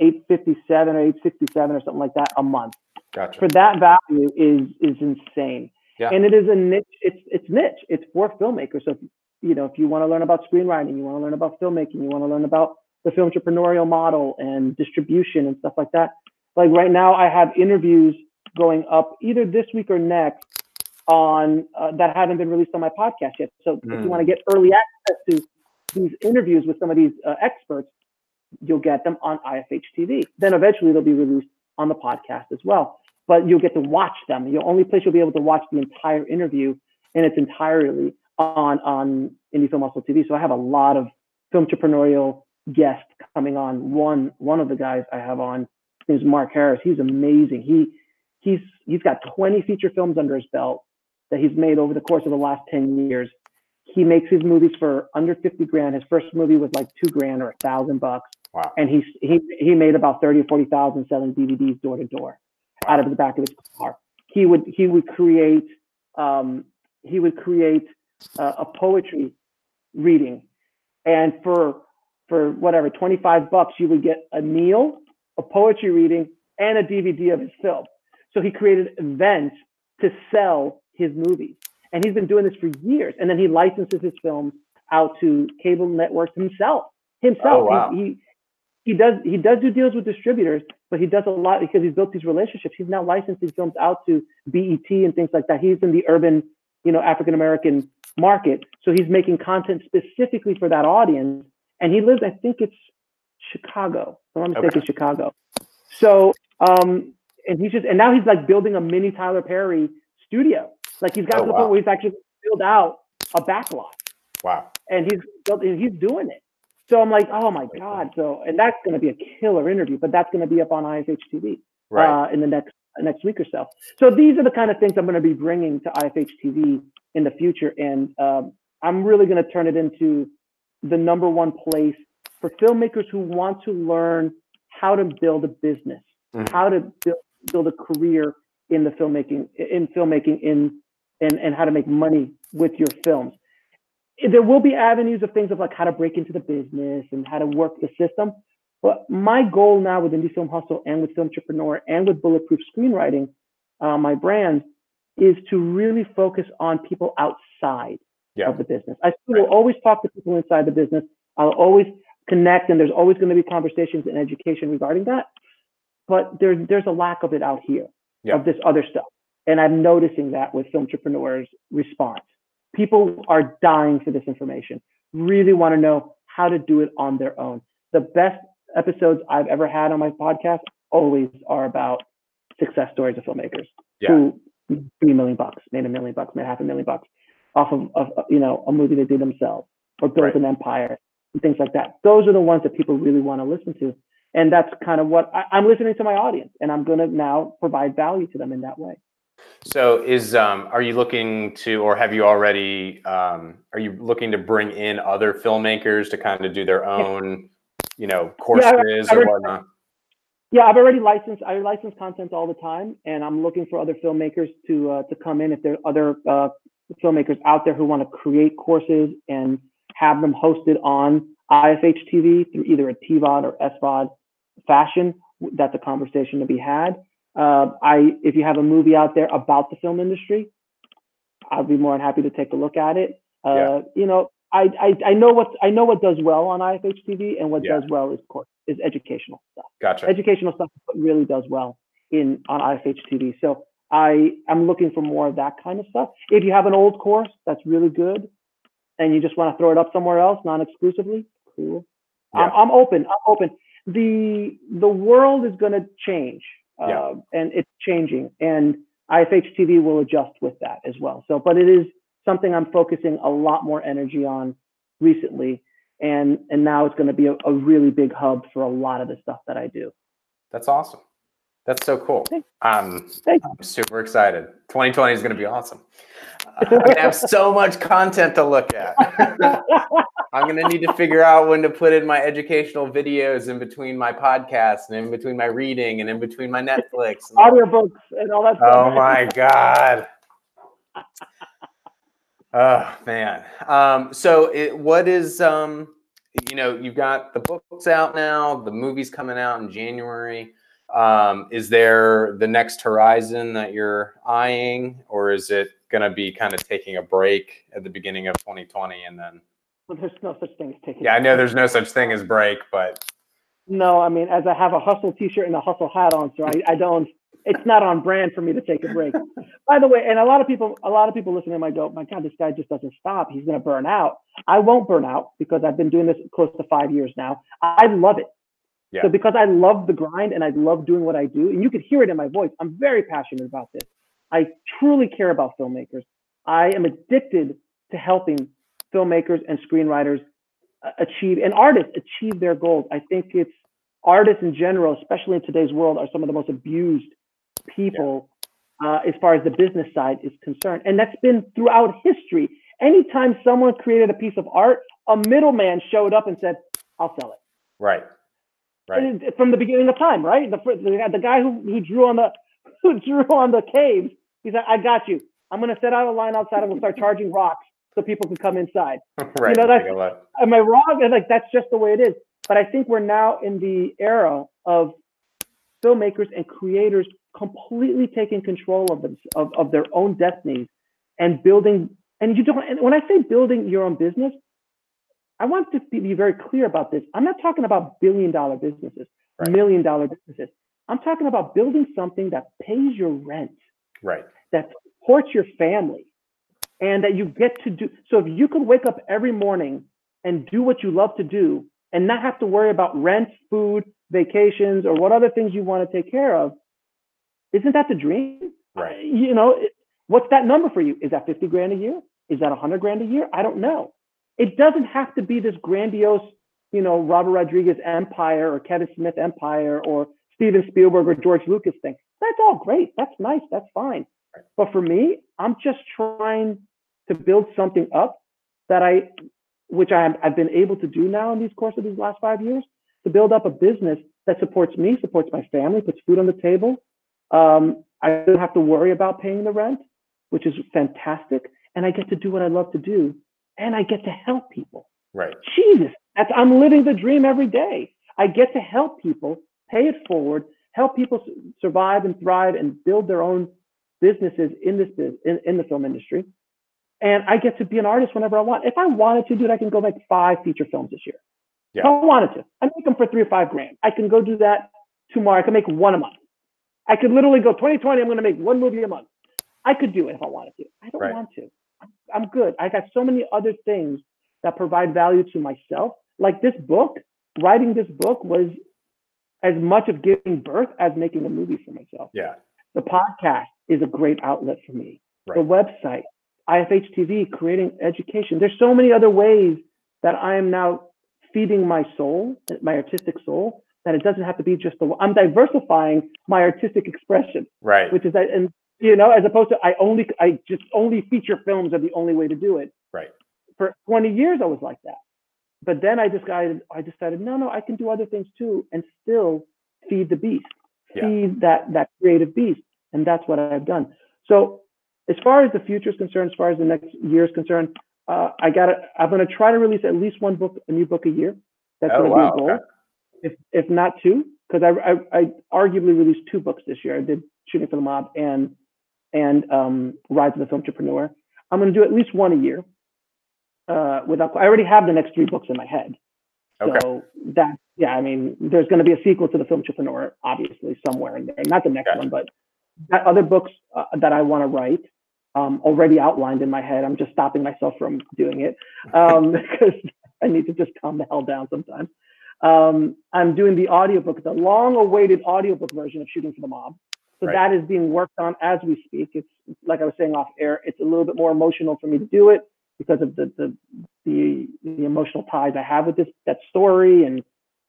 857 or 867 or something like that a month Gotcha. for that value is is insane. Yeah. And it is a niche. It's it's niche. It's for filmmakers. So if, you know, if you want to learn about screenwriting, you want to learn about filmmaking, you want to learn about the filmtrepreneurial model and distribution and stuff like that. Like right now, I have interviews going up either this week or next on uh, that haven't been released on my podcast yet. So if Mm. you want to get early access to these interviews with some of these uh, experts, you'll get them on IFH TV. Then eventually they'll be released on the podcast as well. But you'll get to watch them. The only place you'll be able to watch the entire interview in its entirely on on Indie Film Hustle TV. So I have a lot of filmtrepreneurial guests coming on. One one of the guys I have on is Mark Harris. He's amazing. He he's he's got 20 feature films under his belt that he's made over the course of the last 10 years. He makes his movies for under 50 grand. His first movie was like two grand or a thousand bucks Wow. and he he he made about thirty or forty thousand selling DVDs door to door out of the back of his car. He would he would create um, he would create uh, a poetry reading, and for for whatever twenty five bucks you would get a meal, a poetry reading, and a DVD of his film. So he created events to sell his movies, and he's been doing this for years. And then he licenses his films out to cable networks himself. Himself, Oh, wow. he, he he does he does do deals with distributors, but he does a lot because he's built these relationships. He's now licensing films out to BET and things like that. He's in the urban, you know, African American market, so he's making content specifically for that audience. And he lives, I think it's Chicago. If I'm mistaken, Okay. Chicago. So, um, and he's just and now he's like building a mini Tyler Perry studio. Like he's got Oh, to the wow. point where he's actually built out a backlot Wow. and he's built, and he's doing it. So I'm like, oh my god! So and that's going to be a killer interview, but that's going to be up on IFH TV Right. uh, in the next next week or so. So these are the kind of things I'm going to be bringing to IFH TV in the future, and um, I'm really going to turn it into the number one place for filmmakers who want to learn how to build a business, Mhm. how to build, build a career in the filmmaking, in filmmaking, in and, and how to make money with your films. There will be avenues of things of like how to break into the business and how to work the system. But my goal now with Indie Film Hustle and with Filmtrepreneur and with Bulletproof Screenwriting, uh, my brand, is to really focus on people outside Yeah. of the business. I still will always talk to people inside the business. I'll always connect, and there's always going to be conversations and education regarding that. But there's there's a lack of it out here Yeah. of this other stuff, and I'm noticing that with filmtrepreneurs' response. People are dying for this information. Really want to know how to do it on their own. The best episodes I've ever had on my podcast always are about success stories of filmmakers Yeah. who made three million bucks, made a million bucks, made half a million bucks off of, of you know a movie they did themselves or built Right. an empire and things like that. Those are the ones that people really want to listen to, and that's kind of what I, I'm listening to my audience, and I'm going to now provide value to them in that way. So is um are you looking to or have you already um are you looking to bring in other filmmakers to kind of do their own, you know, courses I or already- whatnot? Yeah, I've already licensed. I license content all the time, and I'm looking for other filmmakers to uh, to come in. If there are other uh, filmmakers out there who want to create courses and have them hosted on IFH TV through either a TVOD or SVOD fashion, that's a conversation to be had. Uh, I, if you have a movie out there about the film industry, I'd be more than happy to take a look at it. Uh, Yeah. You know, I, I I know what I know what does well on IFH TV, and what Yeah. does well is course is educational stuff Gotcha. educational stuff is what really does well in on IFH TV. So I am looking for more of that kind of stuff. If you have an old course that's really good, and you just want to throw it up somewhere else, non-exclusively, cool. I'm, I'm open. I'm open. The the world is going to change, uh, Yeah. and it's changing, and IFH TV will adjust with that as well. So, but it is something I'm focusing a lot more energy on recently, and and now it's going to be a, a really big hub for a lot of the stuff that I do. That's awesome. That's so cool. Um, I'm super excited. 2020 is going to be awesome. I'm going to have so much content to look at. I'm going to need to figure out when to put in my educational videos in between my podcasts and in between my reading and in between my Netflix. and audiobooks and all that stuff. Oh my god. Oh man. Um, so it, what is um, you know you've got the books out now, the movie's coming out in January. Um, is there the next horizon that you're eyeing, or is it going to be kind of taking a break at the beginning of 2020 and then? Well, There's no such thing as taking. Yeah, I know there's no such thing as break, but No, I mean, as I have a hustle T-shirt and a hustle hat on, so I, I don't. It's not on brand for me to take a break. By the way, and a lot of people, a lot of people listening might go, "My God, this guy just doesn't stop. He's going to burn out." I won't burn out because I've been doing this close to five years now. I love it. Yeah. So because I love the grind and I love doing what I do, and you can hear it in my voice, I'm very passionate about this. I truly care about filmmakers. I am addicted to helping filmmakers and screenwriters uh, achieve and artists achieve their goals. I think it's artists in general, especially in today's world, are some of the most abused people uh, as far as the business side is concerned. And that's been throughout history. Anytime someone created a piece of art, a middleman showed up and said, I'll sell it. right, right, From the beginning of time, right? The, the, the guy who, who drew on the who drew on the caves, he said, I got you. I'm gonna set out a line outside and we'll start charging rocks so people can come inside. right. know, that's- am I wrong? And like that's just the way it is. But I think we're now in the era of filmmakers and creators completely taking control of them of, of their own destinies and building. And you don't. And when I say building your own business, I want to be, very clear about this. I'm not talking about billion dollar businesses, Right. million dollar businesses. I'm talking about building something that pays your rent right, that supports your family and that you get to do. So if you could wake up every morning and do what you love to do and not have to worry about rent, food, vacations, or what other things you want to take care of, isn't that the dream? right. You know, what's that number for you? Is that 50 grand a year? Is that 100 grand a year? I don't know. It doesn't have to be this grandiose, you know, Robert Rodriguez empire or Kevin Smith empire or Steven Spielberg or George Lucas thing. That's all great. That's nice. That's fine. But for me, I'm just trying to build something up that I which I, I've been able to do now in these course of these last five years, to build up a business that supports me, supports my family, puts food on the table. Um, I don't have to worry about paying the rent, which is fantastic. And I get to do what I love to do. And I get to help people. Right. Jesus, that's, I'm living the dream every day. I get to help people, pay it forward, help people survive and thrive and build their own businesses in this in, in the film industry. And I get to be an artist whenever I want. If I wanted to, dude, I can go make five feature films this year. Yeah. If I wanted to, I make them for three or five grand. I can go do that tomorrow. I can make one a month. I could literally go 2020. I'm going to make one movie a month. I could do it if I wanted to. I don't right. want to. I'm good. I got so many other things that provide value to myself. Like this book, writing this book was as much of giving birth as making a movie for myself. Yeah. The podcast is a great outlet for me. Right. The website, IFH TV, creating education. There's so many other ways that I am now feeding my soul, my artistic soul, that it doesn't have to be just the. I'm diversifying my artistic expression. Right. Which is that, and you know, as opposed to I only, I just only feature films are the only way to do it. Right. For 20 years, I was like that. But then I decided, I decided, no, no, I can do other things too, and still feed the beast, yeah. feed that that creative beast, and that's what I've done. So, as far as the future is concerned, as far as the next year is concerned, uh, I got I'm going to try to release at least one book, a new book a year. That's oh, going to wow. be a goal. Okay. If if not two, because I, I, I arguably released two books this year. I did Shooting for the Mob and and um, Rise of the Filmtrepreneur. I'm going to do at least one a year uh, without. I already have the next three books in my head. Okay. So that yeah, I mean, there's going to be a sequel to the Filmtrepreneur, obviously somewhere in there. Not the next one, but that other books uh, that I want to write. Um, already outlined in my head. I'm just stopping myself from doing it um, because I need to just calm the hell down sometimes. Um, I'm doing the audiobook, the long-awaited audiobook version of Shooting for the Mob. So right. that is being worked on as we speak. It's like I was saying off air. It's a little bit more emotional for me to do it because of the the the, the emotional ties I have with this that story and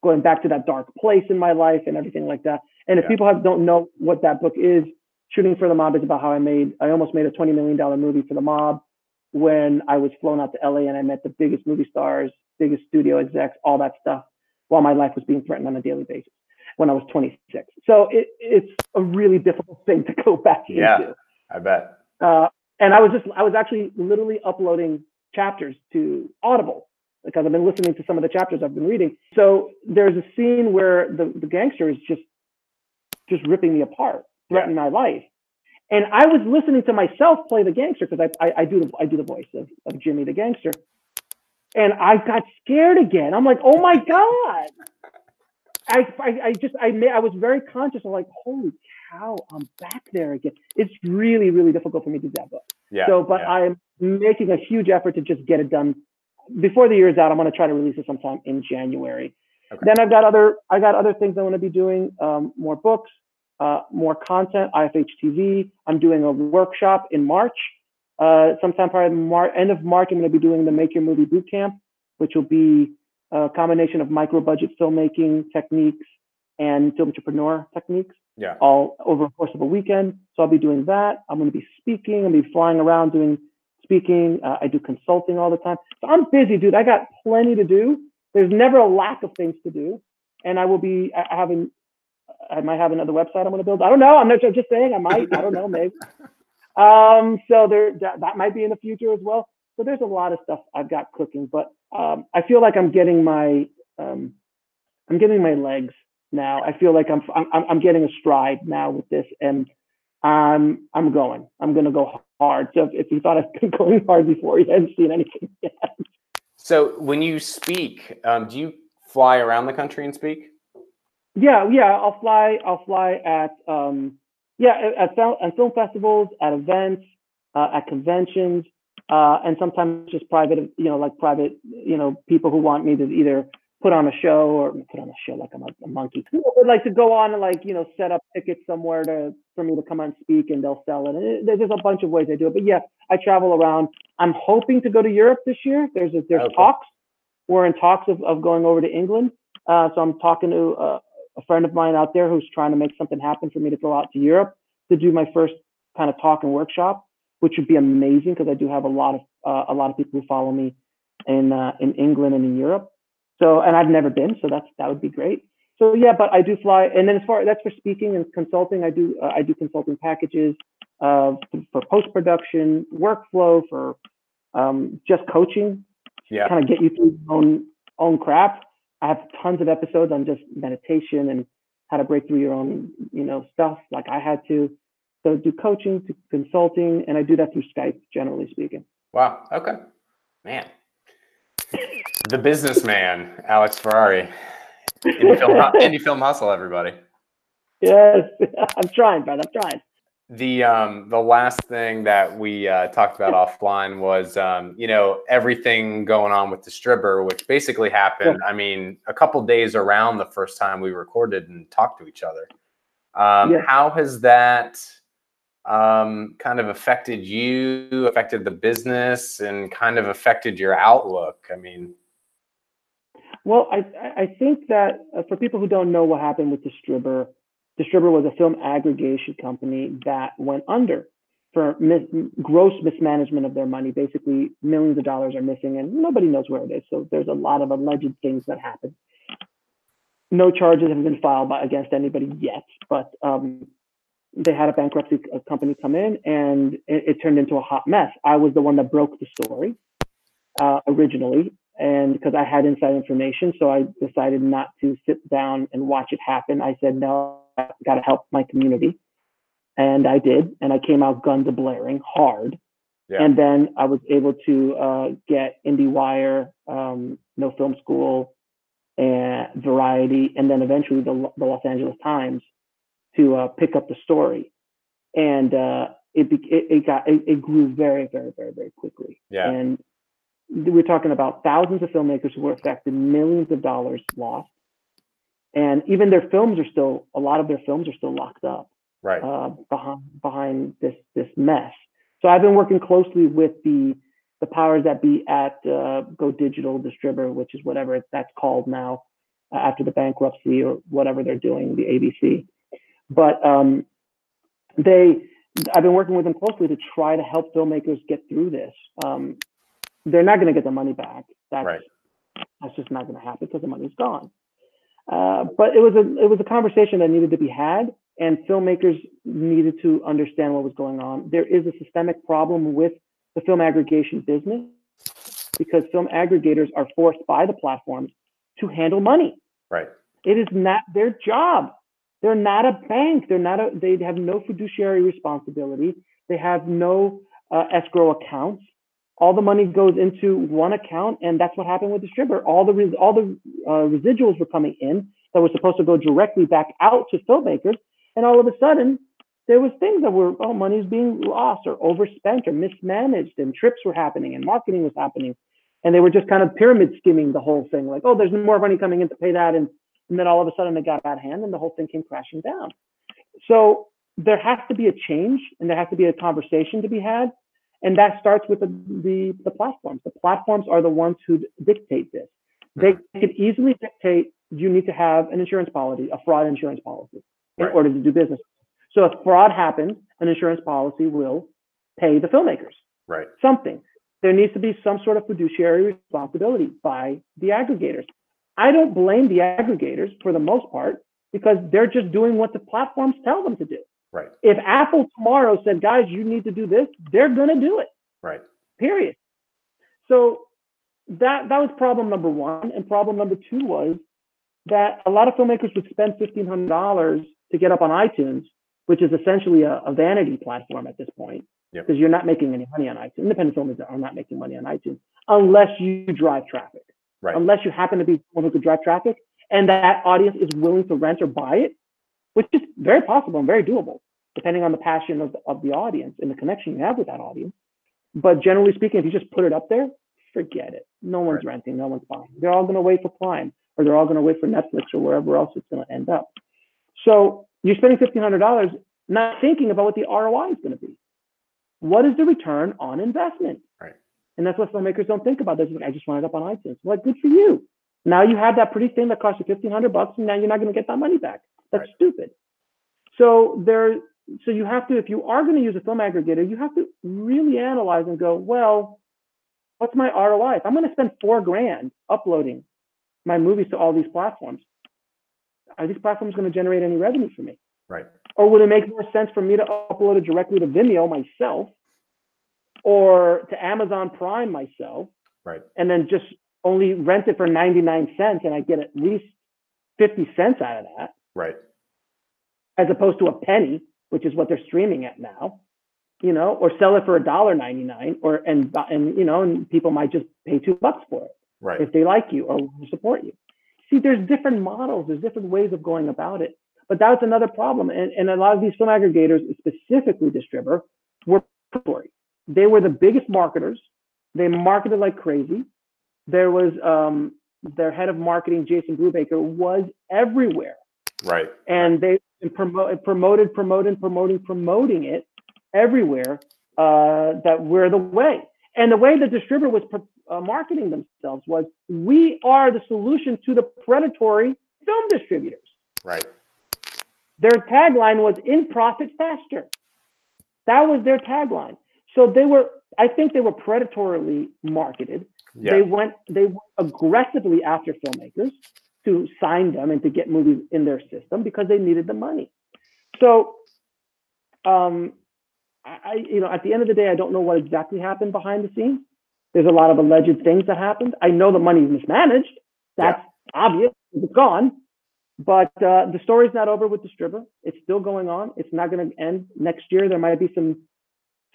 going back to that dark place in my life and everything like that. And if yeah. people have, don't know what that book is, Shooting for the Mob is about how I made I almost made a twenty million dollar movie for the mob when I was flown out to LA and I met the biggest movie stars, biggest studio execs, all that stuff, while my life was being threatened on a daily basis when I was 26. So it, it's a really difficult thing to go back yeah, into. I bet. Uh, and I was just, I was actually literally uploading chapters to Audible because I've been listening to some of the chapters I've been reading. So there's a scene where the, the gangster is just, just ripping me apart, threatening yeah. my life. And I was listening to myself play the gangster because I, I, I, do the, I do the voice of, of Jimmy the gangster. And I got scared again. I'm like, oh my God. I, I, I just I made, I was very conscious of like, holy cow, I'm back there again. It's really, really difficult for me to do that book. Yeah. So, but yeah. I'm making a huge effort to just get it done before the year is out. I'm going to try to release it sometime in January. Okay. Then I've got other I got other things I want to be doing. Um, more books, uh, more content. IFH TV. I'm doing a workshop in March. Uh, sometime probably Mar- end of March, I'm going to be doing the Make Your Movie Boot Camp, which will be a combination of micro budget filmmaking techniques and filmtrepreneur techniques. Yeah. All over the course of a weekend. So I'll be doing that. I'm going to be speaking. I'll be flying around doing speaking. Uh, I do consulting all the time. So I'm busy, dude. I got plenty to do. There's never a lack of things to do. And I will be having, I might have another website I'm going to build. I don't know. I'm not I'm just saying I might. I don't know, maybe. Um, so there, that, that might be in the future as well. So there's a lot of stuff I've got cooking, but um, I feel like I'm getting my um, I'm getting my legs now. I feel like I'm I'm I'm getting a stride now with this, and I'm I'm going. I'm going to go hard. So if, if you thought I've been going hard before, you haven't seen anything yet. So when you speak, um, do you fly around the country and speak? Yeah, yeah. I'll fly. I'll fly at um, yeah at, at film festivals, at events, uh, at conventions uh, and sometimes just private, you know, like private, you know, people who want me to either put on a show or put on a show like I'm a, a monkey. would like to go on and like, you know, set up tickets somewhere to for me to come on speak and they'll sell it. And it, there's a bunch of ways I do it. But yeah, I travel around. I'm hoping to go to Europe this year. There's a, there's okay. talks. We're in talks of, of going over to England. Uh, so I'm talking to a, a friend of mine out there who's trying to make something happen for me to go out to Europe to do my first kind of talk and workshop which would be amazing because I do have a lot of uh, a lot of people who follow me in uh, in England and in Europe. So, and I've never been, so that's that would be great. So yeah, but I do fly, and then as far that's for speaking and consulting, I do uh, I do consulting packages uh, for post production, workflow, for um, just coaching, Yeah. kind of get you through your own own crap. I have tons of episodes on just meditation and how to break through your own you know stuff, like I had to. So do coaching, do consulting, and I do that through Skype, generally speaking. Wow. Okay. Man. The businessman, Alex Ferrari. Indie film, indie film hustle, everybody. Yes, I'm trying, but I'm trying. The um the last thing that we uh, talked about offline was um you know everything going on with Distribber, which basically happened. I mean, a couple days around the first time we recorded and talked to each other. Um, Yeah. How has that um, kind of affected you, affected the business, and kind of affected your outlook? I mean, Well, I I- think that uh, for people who don't know what happened with Distribber, Distribber was a film aggregation company that went under for mis- gross mismanagement of their money. Basically, millions of dollars are missing, and nobody knows where it is. So there's a lot of alleged things that happened. No charges have been filed by, against anybody yet, but um, they had a bankruptcy uh, company come in, and it, it turned into a hot mess. I was the one that broke the story uh, originally, and because I had inside information, so I decided not to sit down and watch it happen. I said, no, I got to help my community, and I did, and I came out guns a blaring hard, Yeah. and then I was able to uh, get IndieWire, um, No Film School, and Variety, and then eventually the, the Los Angeles Times to uh, pick up the story, and uh, it, it it got it, it grew very very very very quickly. Yeah. And we're talking about thousands of filmmakers who were affected, millions of dollars lost, and even their films are still a lot of their films are still locked up right. uh, behind behind this this mess. So I've been working closely with the the powers that be at uh, Go Digital Distribber, which is whatever that's called now uh, after the bankruptcy or whatever they're doing, the ABC. But um, they, I've been working with them closely to try to help filmmakers get through this. Um, they're not going to get the money back. That's Right. that's just not going to happen because the money's gone. Uh, but it was a it was a conversation that needed to be had, and filmmakers needed to understand what was going on. There is a systemic problem with the film aggregation business because film aggregators are forced by the platforms to handle money. Right. It is not their job. They're not a bank. They're not a. They have no fiduciary responsibility. They have no uh, escrow accounts. All the money goes into one account, and that's what happened with Distribber. All the res- all the uh, residuals were coming in that were supposed to go directly back out to filmmakers, and all of a sudden there was things that were oh money's being lost or overspent or mismanaged, and trips were happening, and marketing was happening, and they were just kind of pyramid skimming the whole thing, like oh there's more money coming in to pay that, and and then all of a sudden it got out of hand, and the whole thing came crashing down. So there has to be a change, and there has to be a conversation to be had and that starts with the, the, the platforms. The platforms are the ones who dictate this. They hmm. could easily dictate you need to have an insurance policy, a fraud insurance policy, in Right. order to do business. So if fraud happens, an insurance policy will pay the filmmakers Right. something. There needs to be some sort of fiduciary responsibility by the aggregators. I don't blame the aggregators for the most part because they're just doing what the platforms tell them to do. Right. If Apple tomorrow said, guys, you need to do this, they're going to do it Right. period. So that that was problem number one, and problem number two was that a lot of filmmakers would spend fifteen hundred dollars to get up on iTunes, which is essentially a, a vanity platform at this point, Yep. because you're not making any money on iTunes. Independent filmmakers are not making money on iTunes unless you drive traffic, Right. unless you happen to be someone who could drive traffic, and that audience is willing to rent or buy it, which is very possible and very doable, depending on the passion of the, of the audience and the connection you have with that audience. But generally speaking, if you just put it up there, forget it. No one's renting, no one's buying. They're all going to wait for Prime or they're all going to wait for Netflix or wherever else it's going to end up. So you're spending $1,500 not thinking about what the ROI is going to be. What is the return on investment? Right. And that's what filmmakers don't think about. They're just like, I just want it up on iTunes. Well, good for you. Now you have that pretty thing that cost you 1500 bucks and now you're not going to get that money back. That's Right. stupid. So there, so you have to, if you are going to use a film aggregator, you have to really analyze and go, well, what's my ROI? If I'm going to spend four grand uploading my movies to all these platforms, are these platforms going to generate any revenue for me? Right. Or would it make more sense for me to upload it directly to Vimeo myself or to Amazon Prime myself Right. and then just only rent it for 99 cents and I get at least 50 cents out of that Right. as opposed to a penny, which is what they're streaming at now, you know, or sell it for a dollar 99 or and and you know, and people might just pay 2 bucks for it Right. if they like you or support you. See, there's different models, there's different ways of going about it. But that's another problem. And, and a lot of these film aggregators, specifically Distribber, were predatory. They were the biggest marketers. They marketed like crazy. There was um, their head of marketing, Jason Brubaker, was everywhere. Right. And they promoted, promoted, promoted, promoting, promoting it everywhere uh, that we're the way. And the way the Distribber was uh, marketing themselves was, we are the solution to the predatory film distributors. Right. Their tagline was in profit faster. That was their tagline. So they were, I think they were predatorily marketed. Yeah. They went, they went aggressively after filmmakers to sign them and to get movies in their system because they needed the money. So, um, I, you know, at the end of the day, I don't know what exactly happened behind the scenes. There's a lot of alleged things that happened. I know the money is mismanaged. That's obvious. It's gone. But uh, the story's not over with the Distribber. It's still going on. It's not going to end next year. There might be some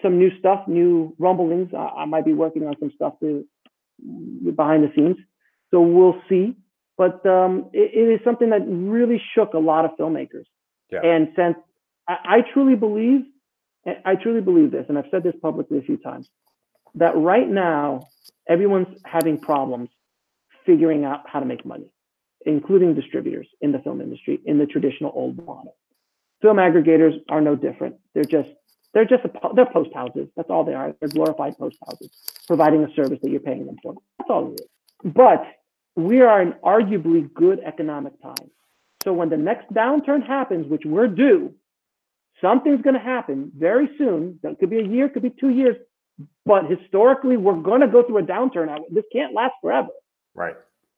some new stuff, new rumblings. I, I might be working on some stuff to, behind the scenes. So we'll see. But um, it, it is something that really shook a lot of filmmakers. Yeah. And since I, I truly believe, I truly believe this, and I've said this publicly a few times, that right now everyone's having problems figuring out how to make money, including distributors in the film industry in the traditional old model. Film aggregators are no different. They're just they're just a, they're post houses. That's all they are. They're glorified post houses, providing a service that you're paying them for. That's all it is. But we are in arguably good economic times. So when the next downturn happens, which we're due, something's going to happen very soon. That could be a year, could be two years. But historically, we're going to go through a downturn. This can't last forever. Right.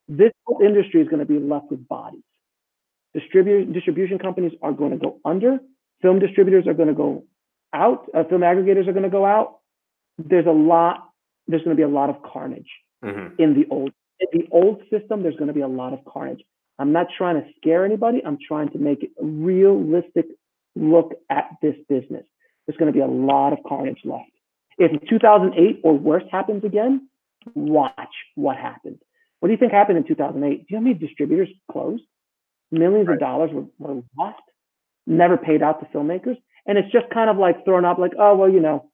This whole industry is going to be left with bodies. Distribu- distribution companies are going to go under. Film distributors are going to go out. Uh, film aggregators are going to go out. There's a lot. There's going to be a lot of carnage Mm-hmm. in the old in the old system. There's going to be a lot of carnage. I'm not trying to scare anybody. I'm trying to make a realistic look at this business. There's going to be a lot of carnage left. If 2008 or worse happens again, watch what happens. What do you think happened in 2008? Do you know how many distributors closed? Millions Right. of dollars were, were lost, never paid out to filmmakers. And it's just kind of like thrown up like, oh, well, you know,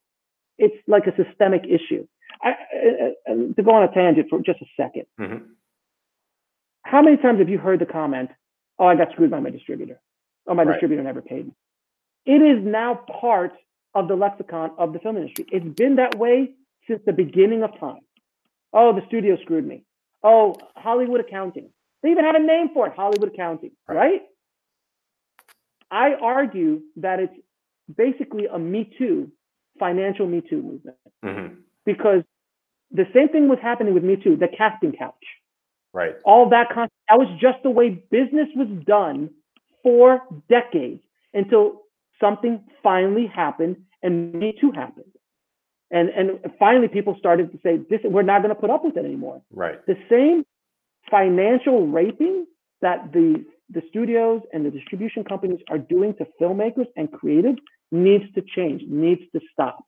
it's like a systemic issue. I, I, I, to go on a tangent for just a second, Mm-hmm. how many times have you heard the comment, oh, I got screwed by my distributor? Oh, my Right. distributor never paid me. It is now part of the lexicon of the film industry. It's been that way since the beginning of time. Oh, the studio screwed me. Oh, Hollywood accounting. They even have a name for it, Hollywood accounting, Right. right? I argue that it's basically a Me Too, financial Me Too movement Mm-hmm. because the same thing was happening with Me Too, the casting couch Right. all that con- that was just the way business was done for decades until something finally happened and me too happened and and finally people started to say this we're not going to put up with it anymore Right. the same financial raping that the the studios and the distribution companies are doing to filmmakers and creatives needs to change needs to stop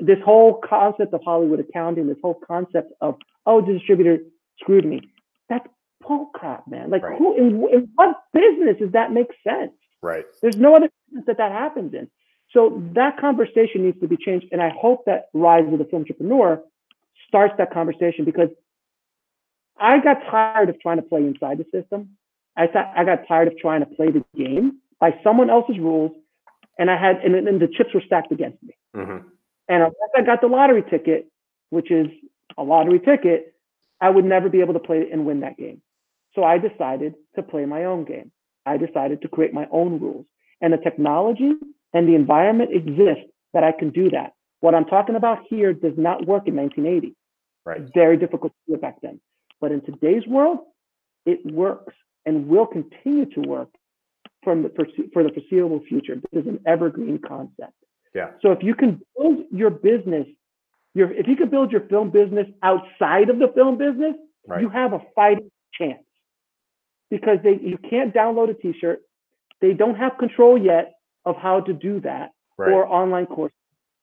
this whole concept of hollywood accounting this whole concept of oh the distributor screwed me that's bull crap man like Right. who in, in what business does that make sense Right. there's no other business that that happens in. So that conversation needs to be changed. And I hope that Rise of the Filmtrepreneur starts that conversation because I got tired of trying to play inside the system. I thought I got tired of trying to play the game by someone else's rules. And I had, and, and the chips were stacked against me. Mm-hmm. And unless I got the lottery ticket, which is a lottery ticket, I would never be able to play and win that game. So I decided to play my own game. I decided to create my own rules. And the technology and the environment exist that I can do that. What I'm talking about here does not work in 1980. Right. Very difficult to do it back then. But in today's world, it works and will continue to work from the for the foreseeable future. This is an evergreen concept. Yeah. So if you can build your business, your if you can build your film business outside of the film business, Right. you have a fighting chance because they you can't download a t-shirt. They don't have control yet of how to do that Right. or online courses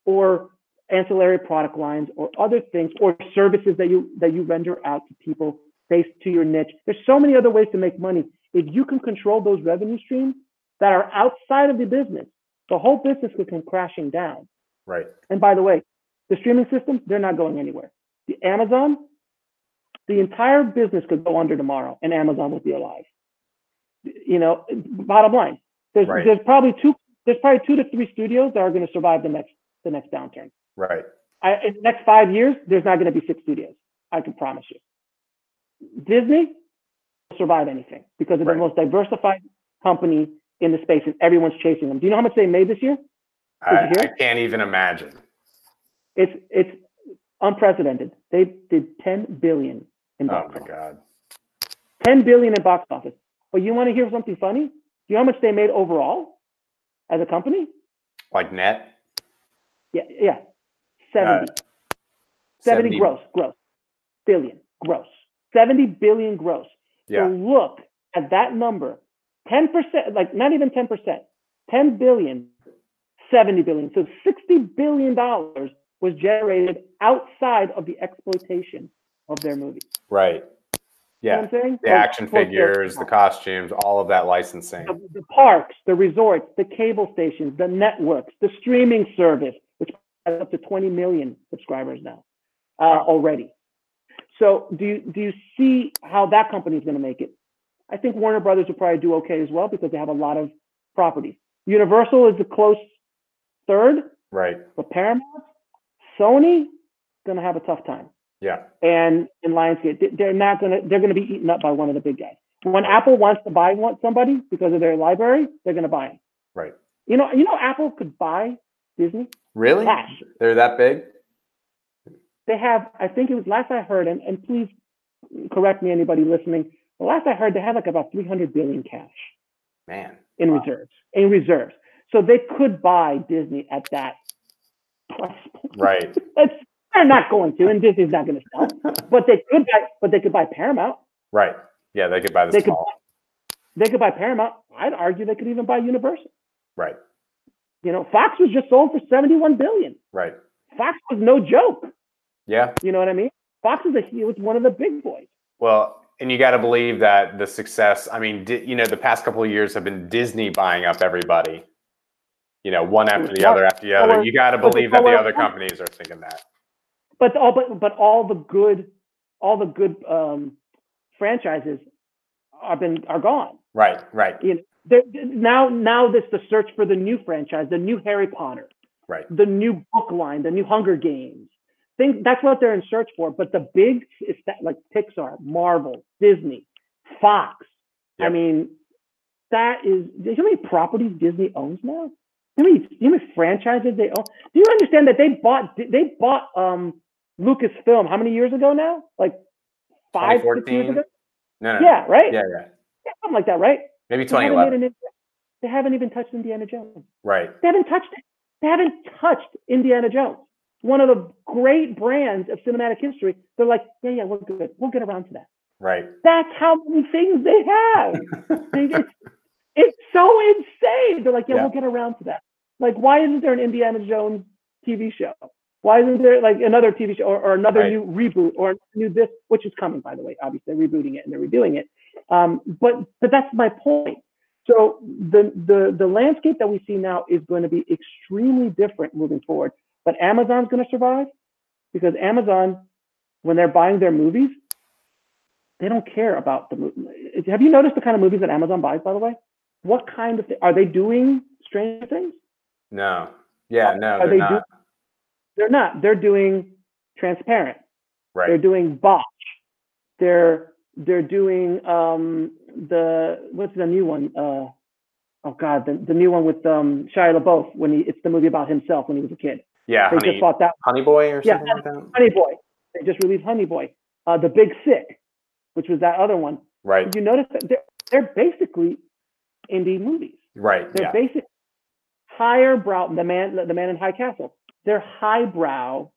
or ancillary product lines or other things or services that you that you render out to people based to your niche. There's so many other ways to make money. If you can control those revenue streams that are outside of the business, the whole business could come crashing down. right. And by the way, the streaming systems, they're not going anywhere. The Amazon, the entire business could go under tomorrow and Amazon would be alive. You know, bottom line, there's Right. there's probably two there's probably two to three studios that are going to survive the next the next downturn. Right. I, in the next five years, there's not going to be six studios. I can promise you. Disney survive anything because they're Right. the most diversified company in the space and everyone's chasing them. Do you know how much they made this year? I, I can't even imagine. It's it's unprecedented. They did 10 billion in Oh box my office. god. 10 billion in box office. But you want to hear something funny? Do you know how much they made overall as a company? Like net. Yeah, yeah. Uh, 70. 70, gross, gross. Billion, gross. 70 billion gross. So Yeah. look at that number. 10%, like not even 10%. 10 billion, 70 billion. So 60 billion dollars was generated outside of the exploitation of their movies. Right. You know Yeah. I'm saying? The Like, action figures, the costumes, all of that licensing. the, the parks, the resorts, the cable stations, the networks, the streaming service, which has up to 20 million subscribers now uh, Wow. already. So do you, do you see how that company is going to make it? I think Warner Brothers will probably do okay as well because they have a lot of properties. Universal is a close third, Right. but Paramount, Sony, going to have a tough time Yeah. and in Lionsgate, they- they're not gonna they're gonna be eaten up by one of the big guys. When Apple wants to buy one somebody because of their library, they're gonna buy them. Right. You know, you know, Apple could buy Disney Really? cash. They're that big? They have, I think it was last I heard, and, and please correct me, anybody listening. The last I heard, they had like about 300 billion cash Man. in Wow. reserves. In reserves, so they could buy Disney at that price point. Right. They're not going to, and Disney's not going to sell. But they could buy, but they could buy Paramount. Right. Yeah, they could buy the They could. They could buy Paramount. I'd argue they could even buy Universal. Right. You know, Fox was just sold for 71 billion. Right. Fox was no joke. Yeah. You know what I mean? Fox is a he was one of the big boys. Well, and you got to believe that the success, I mean, di- you know, the past couple of years have been Disney buying up everybody, you know, one after the other after the other. Or- You got to believe that the other companies are thinking that. But all but but all the good all the good um, franchises are been are gone. Right. Right. You know, they're, now now this the search for the new franchise, the new Harry Potter, Right. the new book line, the new Hunger Games. Think that's what they're in search for. But the big is that like Pixar, Marvel, Disney, Fox. I mean, that is. You know how many properties Disney owns now? How many, you know how many franchises they own? Do you understand that they bought they bought um Lucasfilm how many years ago now? Like five, six years ago? No, no. no. Yeah, right. Yeah. Yeah. Yeah, something like that, right? Maybe They haven't, they haven't even touched Indiana Jones. Right. They haven't touched it. They haven't touched Indiana Jones. One of the great brands of cinematic history. They're like, yeah, yeah, we're good. We'll get around to that. Right. That's how many things they have. it's, it's so insane. They're like, yeah, Yeah. we'll get around to that. Like, why isn't there an Indiana Jones TV show? Why isn't there like another TV show or, or another Right. new reboot or new this, which is coming, by the way. Obviously, they're rebooting it and they're redoing it. Um, but but that's my point. So the the the landscape that we see now is going to be extremely different moving forward. But Amazon's going to survive because Amazon, when they're buying their movies, they don't care about the movie. Have you noticed the kind of movies that Amazon buys? By the way, what kind of thi- are they doing? Stranger Things? No. Yeah. No, Are they're they not. do- They're not. They're doing Transparent. Right. They're doing Bosch. They're they're doing um the what's the new one? Uh, oh God, the, the new one with um Shia LaBeouf when he it's the movie about himself when he was a kid. Yeah. They Honey, just bought that Honey Boy or Yeah, something like that. Honey Boy. They just released Honey Boy, uh, The Big Sick, which was that other one. Right. You notice that they're, they're basically indie movies. Right. They're Yeah. basic higher brow. The man, the man in High Castle. They're highbrow,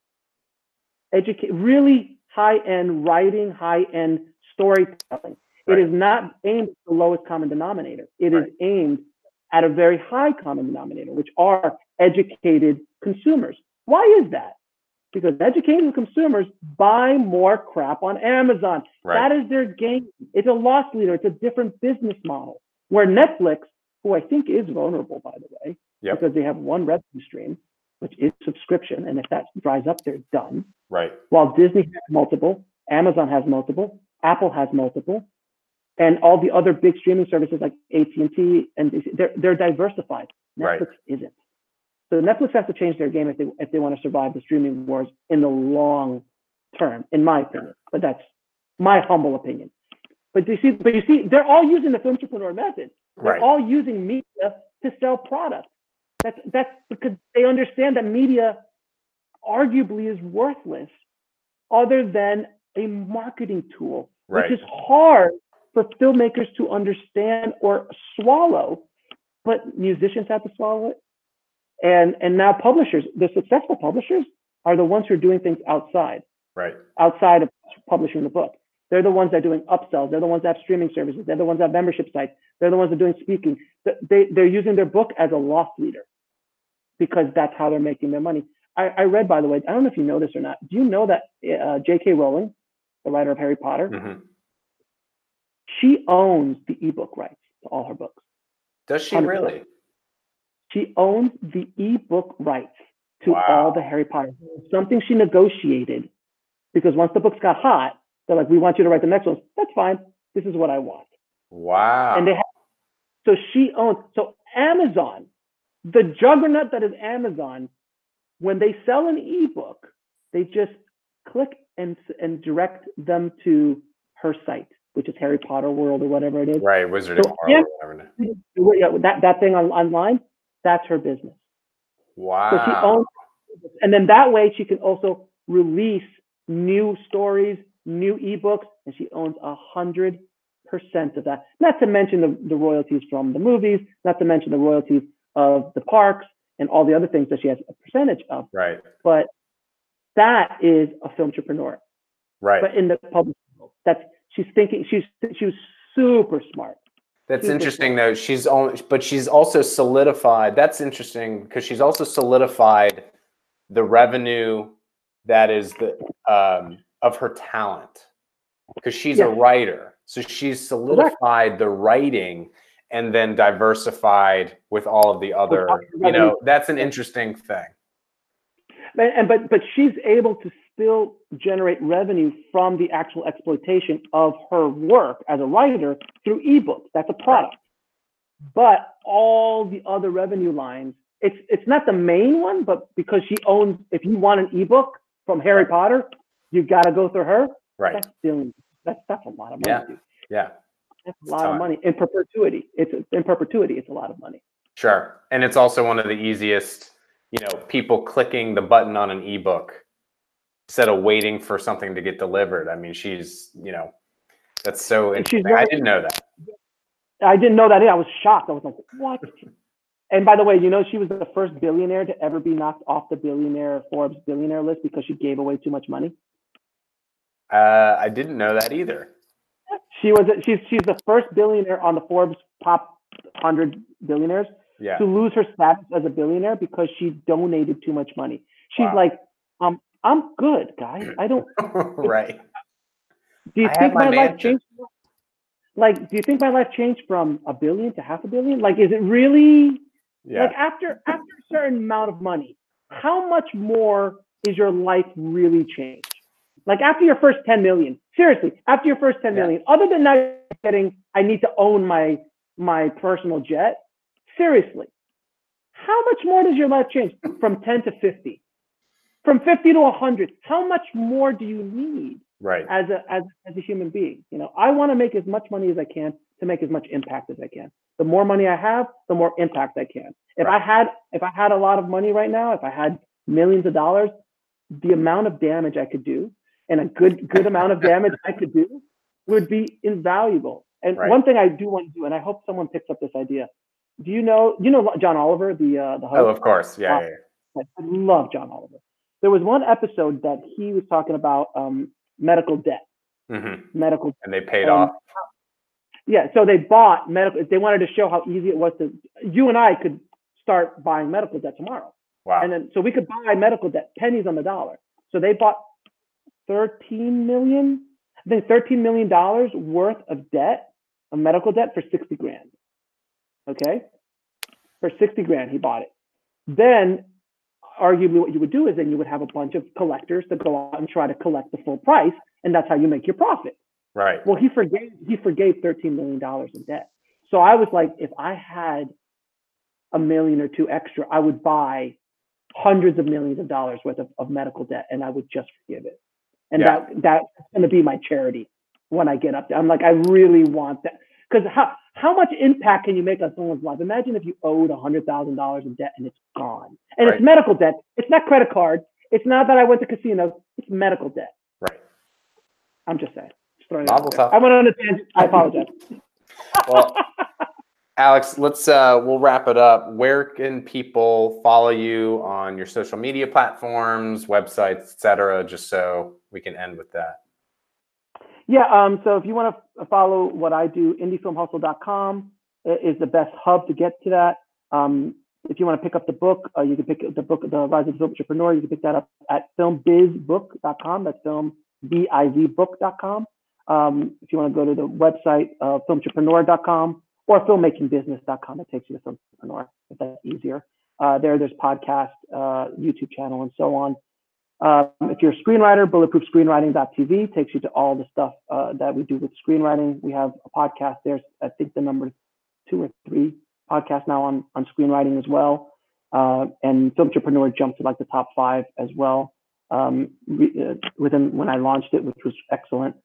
educate, really high end writing, high end storytelling. Right. It is not aimed at the lowest common denominator. It is Right. aimed at a very high common denominator, which are educated consumers. Why is that? Because educated consumers buy more crap on Amazon. Right. That is their game. It's a loss leader. It's a different business model. Where Netflix, who I think is vulnerable, by the way, Yep. because they have one revenue stream, which is subscription, and if that dries up, they're done. Right. While Disney has multiple, Amazon has multiple, Apple has multiple, and all the other big streaming services like AT&T and they're they're diversified. Right. Netflix isn't. So Netflix has to change their game if they if they want to survive the streaming wars in the long term, in my opinion. But that's my humble opinion. But you see, but you see, they're all using the filmtrepreneur method. They're Right. all using media to sell product. That's that's because they understand that media arguably is worthless other than a marketing tool, Right. which is hard for filmmakers to understand or swallow. But musicians have to swallow it. And and now publishers, the successful publishers are the ones who are doing things outside Right. outside of publishing the book. They're the ones that are doing upsells. They're the ones that have streaming services. They're the ones that have membership sites. They're the ones that are doing speaking. They, they're using their book as a loss leader because that's how they're making their money. I, I read, by the way, I don't know if you know this or not. Do you know that uh, J.K. Rowling, the writer of Harry Potter, hmm she owns the ebook rights to all her books. Does she 100%. really? She owns the ebook rights to Wow. all the Harry Potter. Something she negotiated because once the books got hot, they're like, "We want you to write the next ones." That's fine. This is what I want. Wow. and they have so she owns so amazon the juggernaut that is amazon when they sell an ebook they just click and and direct them to her site which is harry potter world or whatever it is right. Wizard of So, yeah. whatever. Yeah, that, that thing on, online that's her business Wow. so she owns and then that way she can also release new stories new ebooks and she owns a hundred percent of that not to mention the, the royalties from the movies not to mention the royalties of the parks and all the other things that she has a percentage of right. but that is a filmtrepreneur Right. but in the public world that's she's thinking she's she was super smart That's Super interesting though. She's only, but she's also solidified. That's interesting because she's also solidified the revenue that is the um, of her talent because she's a writer. So she's solidified the writing and then diversified with all of the other. You know, that's an interesting thing. and, and but but she's able to still generate revenue from the actual exploitation of her work as a writer through ebooks. That's a product. But all the other revenue lines, it's it's not the main one, but because she owns, if you want an ebook from Harry Right. Potter, you got to go through her. Right. That's still that's that's a lot of money. Yeah. dude. Yeah. That's a lot time. of money in perpetuity. It's in perpetuity. It's a lot of money. Sure. And it's also one of the easiest, you know, people clicking the button on an ebook instead of waiting for something to get delivered. I mean, she's, you know, that's so interesting. I didn't know that. I didn't know that. either. I was shocked. I was like, what? And by the way, you know, she was the first billionaire to ever be knocked off the billionaire Forbes billionaire list because she gave away too much money. Uh, I didn't know that either. She was she's she's the first billionaire on the Forbes top 100 billionaires Yeah. to lose her status as a billionaire because she donated too much money. She's Wow. like, um, I'm good, guys. I don't. right. Do you I think my my, life changed? Like, do you think my life changed from a billion to half a billion? Like, is it really? Yeah. Like after after a certain amount of money, how much more is your life really changed? Like after your first 10 million, seriously, after your first 10 Yeah. million, other than now getting, I need to own my my personal jet. Seriously, how much more does your life change from 10 to 50? From 50 to 100, how much more do you need right. as a as, as a human being? You know, I want to make as much money as I can to make as much impact as I can. The more money I have, the more impact I can. If Right. I had if I had a lot of money right now, if I had millions of dollars, the amount of damage I could do and a good good amount of damage I could do would be invaluable. And Right. one thing I do want to do, and I hope someone picks up this idea. Do you know you know John Oliver, the uh, the host? Oh, of course. Yeah. yeah, yeah. I love John Oliver. There was one episode that he was talking about um, medical debt. hmm Medical And they paid Um, off. yeah, so they bought medical. They wanted to show how easy it was to. You and I could start buying medical debt tomorrow, Wow. and then so we could buy medical debt pennies on the dollar. So they bought thirteen million, I think thirteen million dollars worth of debt, of medical debt for sixty grand. Okay, for sixty grand he bought it. Then, arguably, what you would do is then you would have a bunch of collectors that go out and try to collect the full price, and that's how you make your profit. right. Well, he forgave he forgave thirteen million dollars in debt. So I was like, if I had a million or two extra, I would buy hundreds of millions of dollars worth of, of medical debt, and I would just forgive it. And Yeah. that that's going to be my charity when I get up there. I'm like, I really want that because how how much impact can you make on someone's life? Imagine if you owed hundred thousand dollars in debt and it's gone, and Right. it's medical debt. It's not credit card. It's not that I went to casinos. It's medical debt. Right. I'm just saying. Just throwing it there. tov. I went on a tangent. I apologize. Well, Alex, let's uh we'll wrap it up. Where can people follow you on your social media platforms, websites, etc., just so we can end with that. Yeah. Um, so if you want to follow what I do, indiefilmhustle.com is the best hub to get to that. Um, if you want to pick up the book, uh, you can pick the book, The Rise of the Filmtrepreneur. You can pick that up at filmbizbook.com. That's filmbizbook.com. Um, if you want to go to the website, uh, filmtrepreneur.com or filmmakingbusiness.com, it takes you to Filmtrepreneur if that's easier. Uh, there, there's podcast, uh, YouTube channel, and so on. Um, if you're a screenwriter, bulletproofscreenwriting.tv takes you to all the stuff uh, that we do with screenwriting. We have a podcast there. I think the number two or three podcasts now on, on screenwriting as well. Uh, and Filmtrepreneur jumped to like the top five as well um, re- uh, within when I launched it, which was excellent.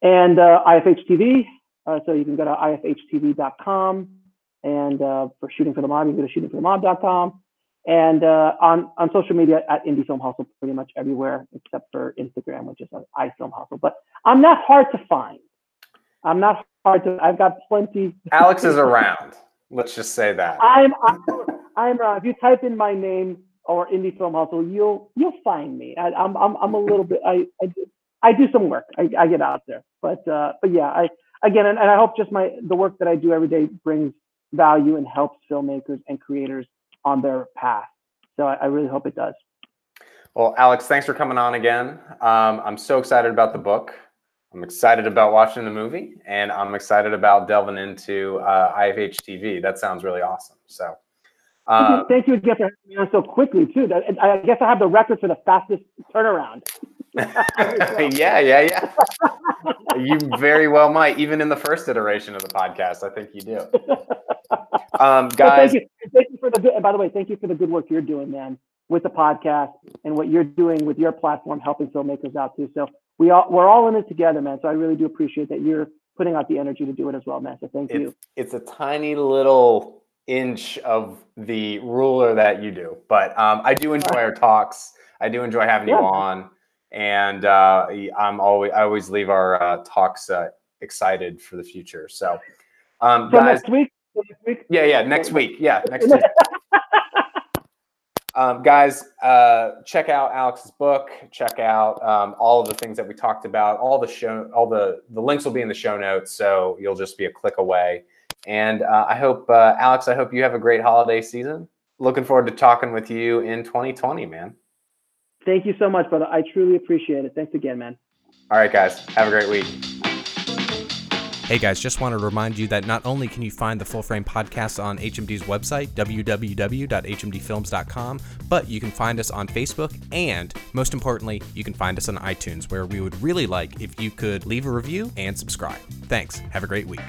And uh, IFH TV. Uh, so you can go to ifhtv.com. And uh, for Shooting for the Mob, you can go to shootingforthemob.com and uh, on on social media at Indie Film Hustle, pretty much everywhere except for Instagram, which is iFilm Hustle. But I'm not hard to find. I'm not hard to. I've got plenty. Alex is around. Let's just say that. I'm I'm, I'm uh, if you type in my name or Indie Film Hustle, you'll you'll find me. I, I'm I'm I'm a little bit. I I do, I do some work. I, I get out there, but uh, but yeah, I again, and, and I hope just my the work that I do every day brings value and helps filmmakers and creators on their path. So I, I really hope it does. Well, Alex, thanks for coming on again. Um, I'm so excited about the book. I'm excited about watching the movie, and I'm excited about delving into uh, IFH TV. That sounds really awesome. So, uh, Thank you again for having me on so quickly too. I guess I have the record for the fastest turnaround. yeah, yeah, yeah. you very well might, even in the first iteration of the podcast. I think you do. Um, guys, thank you, thank you for the good. And by the way, thank you for the good work you're doing, man, with the podcast and what you're doing with your platform, helping filmmakers out too. So we all we're all in it together, man. So I really do appreciate that you're putting out the energy to do it as well, man. So thank it's, you. it's a tiny little inch of the ruler that you do, but um, I do enjoy our talks. I do enjoy having you on, and uh, I'm always I always leave our uh, talks uh, excited for the future. So, um, So guys, next week, next week. yeah, yeah, next week, yeah, next week. Um, guys, uh, check out Alex's book. Check out um, all of the things that we talked about. All the show, all the the links will be in the show notes, so you'll just be a click away. And uh, I hope, uh, Alex, I hope you have a great holiday season. Looking forward to talking with you in 2020, man. Thank you so much, brother. I truly appreciate it. Thanks again, man. All right, guys, have a great week. Hey guys, just want to remind you that not only can you find the Full Frame podcast on HMD's website, www.hmdfilms.com, but you can find us on Facebook, and most importantly, you can find us on iTunes, where we would really like if you could leave a review and subscribe. Thanks. Have a great week.